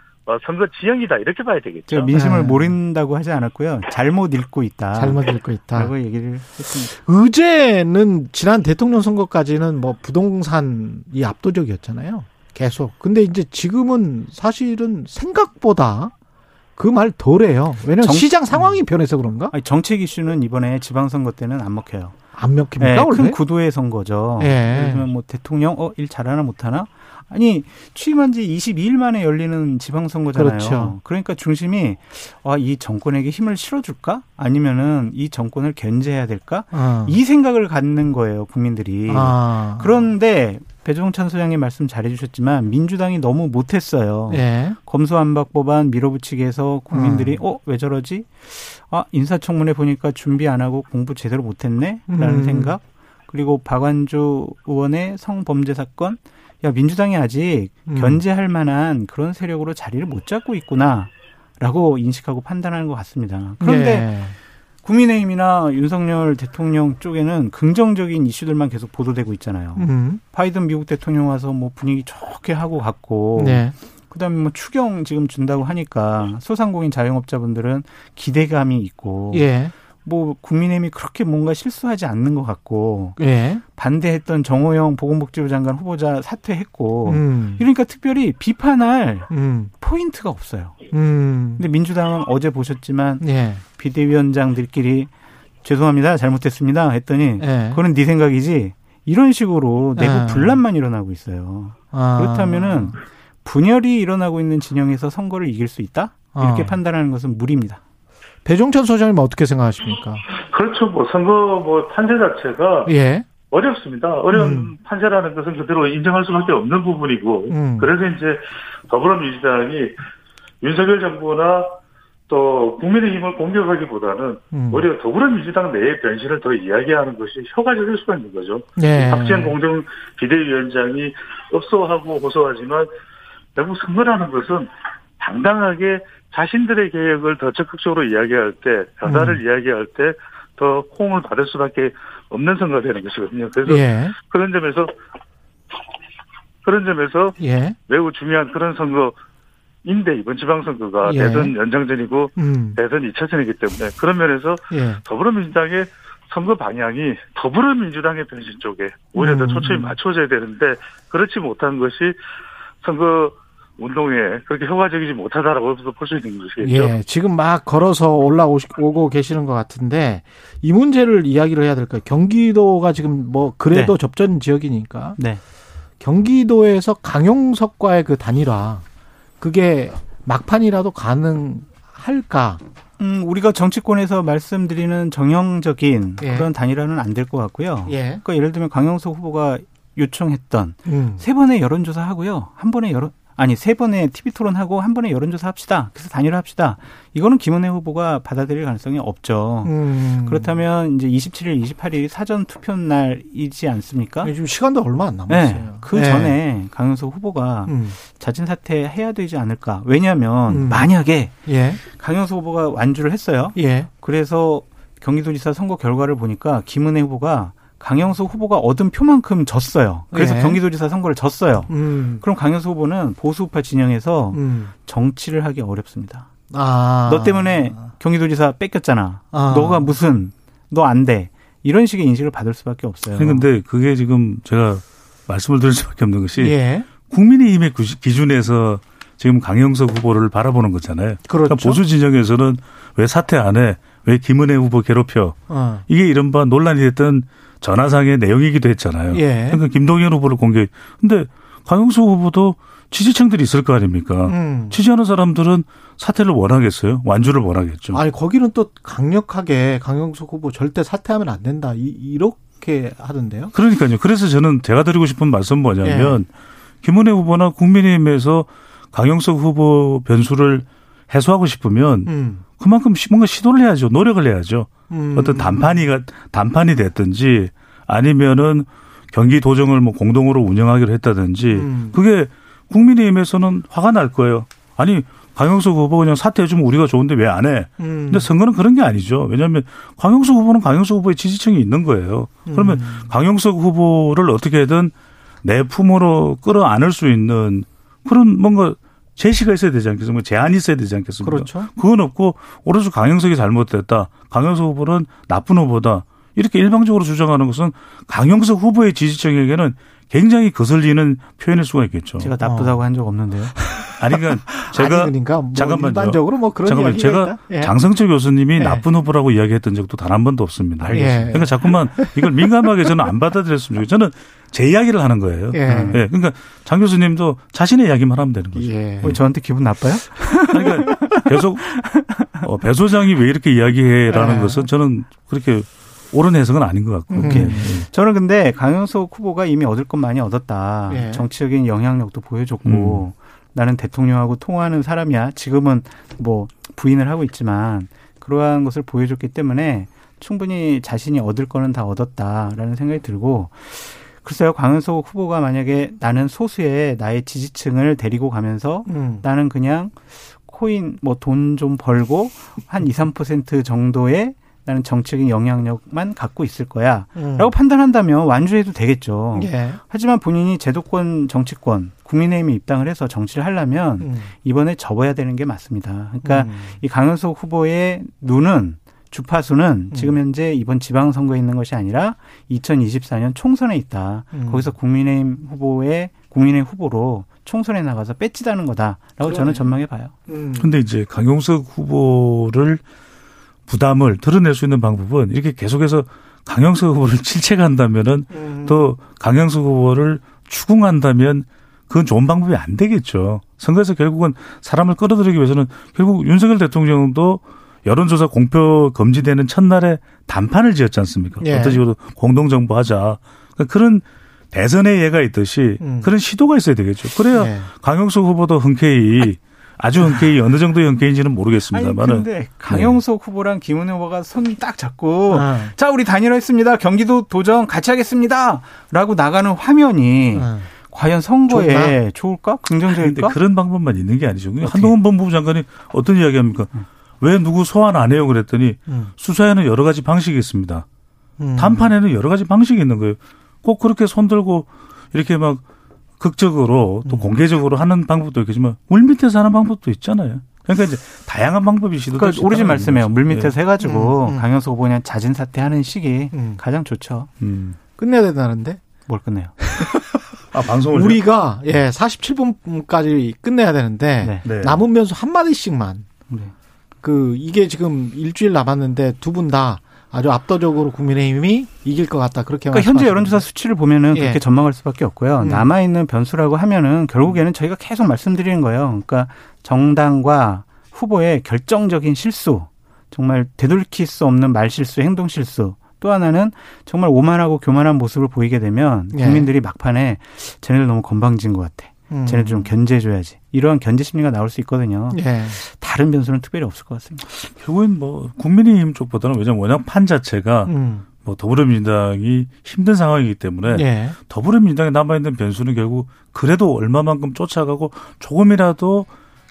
선거 지형이다 이렇게 봐야 되겠죠. 제가 민심을 네. 모른다고 하지 않았고요. 잘못 읽고 있다. 잘못 읽고 있다. 라고 얘기를 했습니다. 의제는 지난 대통령 선거까지는 뭐 부동산이 압도적이었잖아요. 계속. 근데 이제 지금은 사실은 생각보다 그 말 덜해요. 왜냐면 정, 시장 상황이 변해서 그런가? 아니, 정책 이슈는 이번에 지방선거 때는 안 먹혀요. 안 먹힙니까? 네, 큰 구도의 선거죠. 예. 그러면 뭐 대통령 어일 잘하나 못하나? 아니 취임한 지 22일 만에 열리는 지방선거잖아요. 그렇죠. 그러니까 중심이 아, 이 정권에게 힘을 실어줄까? 아니면은 이 정권을 견제해야 될까? 어. 이 생각을 갖는 거예요 국민들이. 아. 그런데 배종찬 소장님 말씀 잘해주셨지만 민주당이 너무 못했어요. 예. 검수안박 법안 밀어붙이기 해서 국민들이 음. 어왜 저러지? 아 인사청문회 보니까 준비 안 하고 공부 제대로 못했네라는 음. 생각. 그리고 박완주 의원의 성범죄 사건. 야 민주당이 아직 음. 견제할 만한 그런 세력으로 자리를 못 잡고 있구나라고 인식하고 판단하는 것 같습니다. 그런데 예. 국민의힘이나 윤석열 대통령 쪽에는 긍정적인 이슈들만 계속 보도되고 있잖아요. 음. 바이든 미국 대통령 와서 뭐 분위기 좋게 하고 갔고, 네. 그다음에 뭐 추경 지금 준다고 하니까 소상공인 자영업자분들은 기대감이 있고, 예. 뭐 국민의힘이 그렇게 뭔가 실수하지 않는 것 같고 예. 반대했던 정호영 보건복지부 장관 후보자 사퇴했고 음. 이러니까 특별히 비판할 음. 포인트가 없어요. 음. 근데 민주당은 어제 보셨지만 예. 비대위원장들끼리 죄송합니다 잘못했습니다 했더니 예. 그거는 네 생각이지 이런 식으로 내부 예. 분란만 일어나고 있어요. 아. 그렇다면은 분열이 일어나고 있는 진영에서 선거를 이길 수 있다 이렇게 아. 판단하는 것은 무리입니다. 배종찬 소장님 어떻게 생각하십니까? 그렇죠. 뭐 선거 뭐 판세 자체가 예. 어렵습니다. 어려운 음. 판세라는 것은 그대로 인정할 수밖에 없는 부분이고 음. 그래서 이제 더불어민주당이 윤석열 정부나 또 국민의힘을 공격하기보다는 음. 오히려 더불어민주당 내의 변신을 더 이야기하는 것이 효과적일 수가 있는 거죠. 네. 박지원 공정 비대위원장이 업소하고 고소하지만 결국 선거라는 것은 당당하게 자신들의 계획을 더 적극적으로 이야기할 때, 변화를 음. 이야기할 때 더 호응을 받을 수밖에 없는 선거가 되는 것이거든요. 그래서 예. 그런 점에서 그런 점에서 예. 매우 중요한 그런 선거인데 이번 지방선거가 예. 대선 연장전이고 음. 대선 2차전이기 때문에 그런 면에서 예. 더불어민주당의 선거 방향이 더불어민주당의 변신 쪽에 오히려 더 음. 초점이 맞춰져야 되는데 그렇지 못한 것이 선거 운동에 그렇게 효과적이지 못하다라고 볼 수 있는 것이겠죠. 예, 지금 막 걸어서 올라오고 계시는 것 같은데 이 문제를 이야기를 해야 될까요? 경기도가 지금 뭐 그래도 네. 접전 지역이니까 네. 경기도에서 강용석과의 그 단일화 그게 막판이라도 가능할까? 음, 우리가 정치권에서 말씀드리는 정형적인 예. 그런 단일화는 안 될 것 같고요. 예. 그러니까 예를 들면 강용석 후보가 요청했던 음. 세 번의 여론조사 하고요. 한 번의 여론 아니 세 번의 TV 토론하고 한 번의 여론조사 합시다. 그래서 단일화 합시다. 이거는 김은혜 후보가 받아들일 가능성이 없죠. 음. 그렇다면 이제 27일, 28일 사전 투표 날이지 않습니까? 지금 시간도 얼마 안 남았어요. 네. 그 네. 전에 강용석 후보가 음. 자진 사퇴 해야 되지 않을까? 왜냐하면 음. 만약에 예. 강용석 후보가 완주를 했어요. 예. 그래서 경기도지사 선거 결과를 보니까 김은혜 후보가 강영수 후보가 얻은 표만큼 졌어요. 그래서 예. 경기도지사 선거를 졌어요. 음. 그럼 강영수 후보는 보수우파 진영에서 음. 정치를 하기 어렵습니다. 아. 너 때문에 경기도지사 뺏겼잖아. 아. 너가 무슨 너 안 돼. 이런 식의 인식을 받을 수밖에 없어요. 그런데 그게 지금 제가 말씀을 드릴 수밖에 없는 것이 예. 국민의 힘의 기준에서 지금 강영석 후보를 바라보는 거잖아요. 그러니까 그렇죠. 그러니까 보수 진영에서는 왜 사퇴 안 해? 왜 김은혜 후보 괴롭혀? 어. 이게 이른바 논란이 됐던 전화상의 내용이기도 했잖아요. 예. 그러니까 김동연 후보를 공개. 근데 강용수 후보도 지지층들이 있을 거 아닙니까? 음. 지지하는 사람들은 사퇴를 원하겠어요? 완주를 원하겠죠. 아니 거기는 또 강력하게 강용수 후보 절대 사퇴하면 안 된다. 이, 렇게 하던데요. 그러니까요. 그래서 저는 제가 드리고 싶은 말씀 뭐냐면 예. 김은혜 후보나 국민의힘에서 강용석 후보 변수를 해소하고 싶으면 음. 그만큼 뭔가 시도를 해야죠. 노력을 해야죠. 음. 어떤 단판이 단판이 됐든지 아니면은 경기 도정을 뭐 공동으로 운영하기로 했다든지 음. 그게 국민의힘에서는 화가 날 거예요. 아니 강영석 후보 그냥 사퇴해주면 우리가 좋은데 왜 안 해? 음. 근데 선거는 그런 게 아니죠. 왜냐하면 강영석 후보는 강영석 후보의 지지층이 있는 거예요. 그러면 음. 강영석 후보를 어떻게든 내 품으로 끌어안을 수 있는 그런 뭔가 제시가 있어야 되지 않겠습니까? 제한이 있어야 되지 않겠습니까? 그렇죠. 그건 없고 오로지 강영석이 잘못됐다. 강영석 후보는 나쁜 후보다. 이렇게 일방적으로 주장하는 것은 강영석 후보의 지지층에게는 굉장히 거슬리는 표현일 수가 있겠죠. 제가 나쁘다고 어. 한적 없는데요. 아니 그러니까 제가 아니 그러니까 뭐 잠깐만요. 일반적으로 뭐 그런 잠깐만 제가 예. 장성철 교수님이 예. 나쁜 후보라고 이야기했던 적도 단 한 번도 없습니다. 알겠습니다. 예. 그러니까 자꾸만 이걸 민감하게 저는 안 받아들였으면 좋겠어요. 저는 제 이야기를 하는 거예요. 예. 예. 그러니까 장 교수님도 자신의 이야기만 하면 되는 거죠. 예. 왜 저한테 기분 나빠요? 그러니까 계속 어, 배 소장이 왜 이렇게 이야기해라는 예. 것은 저는 그렇게 옳은 해석은 아닌 것 같고. 음. 예. 저는 근데 강영석 후보가 이미 얻을 것 많이 얻었다. 예. 정치적인 영향력도 보여줬고 음. 나는 대통령하고 통화하는 사람이야. 지금은 뭐 부인을 하고 있지만 그러한 것을 보여줬기 때문에 충분히 자신이 얻을 거는 다 얻었다라는 생각이 들고 글쎄요, 강은석 후보가 만약에 나는 소수의 나의 지지층을 데리고 가면서 음. 나는 그냥 코인 뭐 돈 좀 벌고 한 2, 3% 정도의 나는 정치적인 영향력만 갖고 있을 거야. 음. 라고 판단한다면 완주해도 되겠죠. 예. 하지만 본인이 제도권 정치권, 국민의힘에 입당을 해서 정치를 하려면 음. 이번에 접어야 되는 게 맞습니다. 그러니까 음. 이 강현석 후보의 눈은 주파수는 음. 지금 현재 이번 지방선거에 있는 것이 아니라 2024년 총선에 있다. 음. 거기서 국민의힘 후보의 국민의 후보로 총선에 나가서 배치다는 거다라고 그러네. 저는 전망해 봐요. 음. 근데 이제 강용석 후보를 부담을 드러낼 수 있는 방법은 이렇게 계속해서 강영석 후보를 질책한다면은 음. 또 강영석 후보를 추궁한다면 그건 좋은 방법이 안 되겠죠. 선거에서 결국은 사람을 끌어들이기 위해서는 결국 윤석열 대통령도 여론조사 공표 금지되는 첫날에 단판을 지었지 않습니까? 예. 어떤 식으로 공동정부 하자. 그러니까 그런 대선의 예가 있듯이 음. 그런 시도가 있어야 되겠죠. 그래야 예. 강영석 후보도 흔쾌히 아주 흔쾌히 어느 정도의 흔쾌인지는 모르겠습니다만은. 근데 강영석 네. 후보랑 김은혜 후보가 손 딱 잡고 아. 자 우리 단일화했습니다. 경기도 도정 같이 하겠습니다.라고 나가는 화면이. 아. 과연 선거에 좋나? 좋을까? 긍정적일까? 그런 방법만 있는 게 아니죠. 어떻게? 한동훈 법무부 장관이 어떤 이야기 합니까? 음. 왜 누구 소환 안 해요? 그랬더니 음. 수사에는 여러 가지 방식이 있습니다. 음. 단판에는 여러 가지 방식이 있는 거예요. 꼭 그렇게 손들고 이렇게 막 극적으로 또 음. 공개적으로 하는 방법도 있겠지만 물 밑에서 하는 방법도 있잖아요. 그러니까 이제 다양한 방법이 시도될 그러니까 오리진 말씀이에요. 물 밑에서 예. 해가지고 음, 음. 강영석 후보 그냥 자진 사퇴하는 시기 음. 가장 좋죠. 음. 끝내야 된다는데? 뭘 끝내요? 아, 방송을 우리가 예 47분까지 끝내야 되는데 네. 네. 남은 변수 한 마디씩만. 네. 그 이게 지금 일주일 남았는데 두 분 다 아주 압도적으로 국민의힘이 이길 것 같다 그렇게 그러니까 현재 여론조사 수치를 보면은 그렇게 예. 전망할 수밖에 없고요. 음. 남아 있는 변수라고 하면은 결국에는 저희가 계속 말씀드리는 거예요. 그러니까 정당과 후보의 결정적인 실수, 정말 되돌킬 수 없는 말 실수, 행동 실수. 또 하나는 정말 오만하고 교만한 모습을 보이게 되면 예. 국민들이 예. 막판에 쟤네들 너무 건방진 것 같아. 음. 쟤네들 좀 견제해줘야지. 이러한 견제 심리가 나올 수 있거든요. 예. 다른 변수는 특별히 없을 것 같습니다. 결국엔 뭐 국민의힘 쪽보다는 왜냐면 워낙 판 자체가 음. 뭐 더불어민주당이 힘든 상황이기 때문에 예. 더불어민주당에 남아 있는 변수는 결국 그래도 얼마만큼 쫓아가고 조금이라도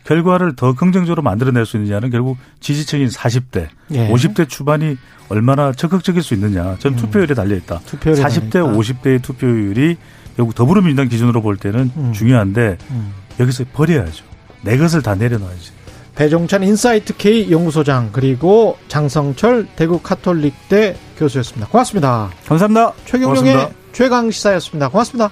결과를 더 긍정적으로 만들어낼 수 있느냐는 결국 지지층인 40대, 예. 50대 초반이 얼마나 적극적일 수 있느냐. 전 음. 투표율에 달려 있다. 투표율에 40대, 달려있다. 50대의 투표율이 결국 더불어민주당 기준으로 볼 때는 음. 중요한데 음. 여기서 버려야죠. 내 것을 다 내려놔야지. 배종찬 인사이트 K 연구소장 그리고 장성철 대구 카톨릭대 교수였습니다. 고맙습니다. 감사합니다. 최경영의 최강 시사였습니다. 고맙습니다.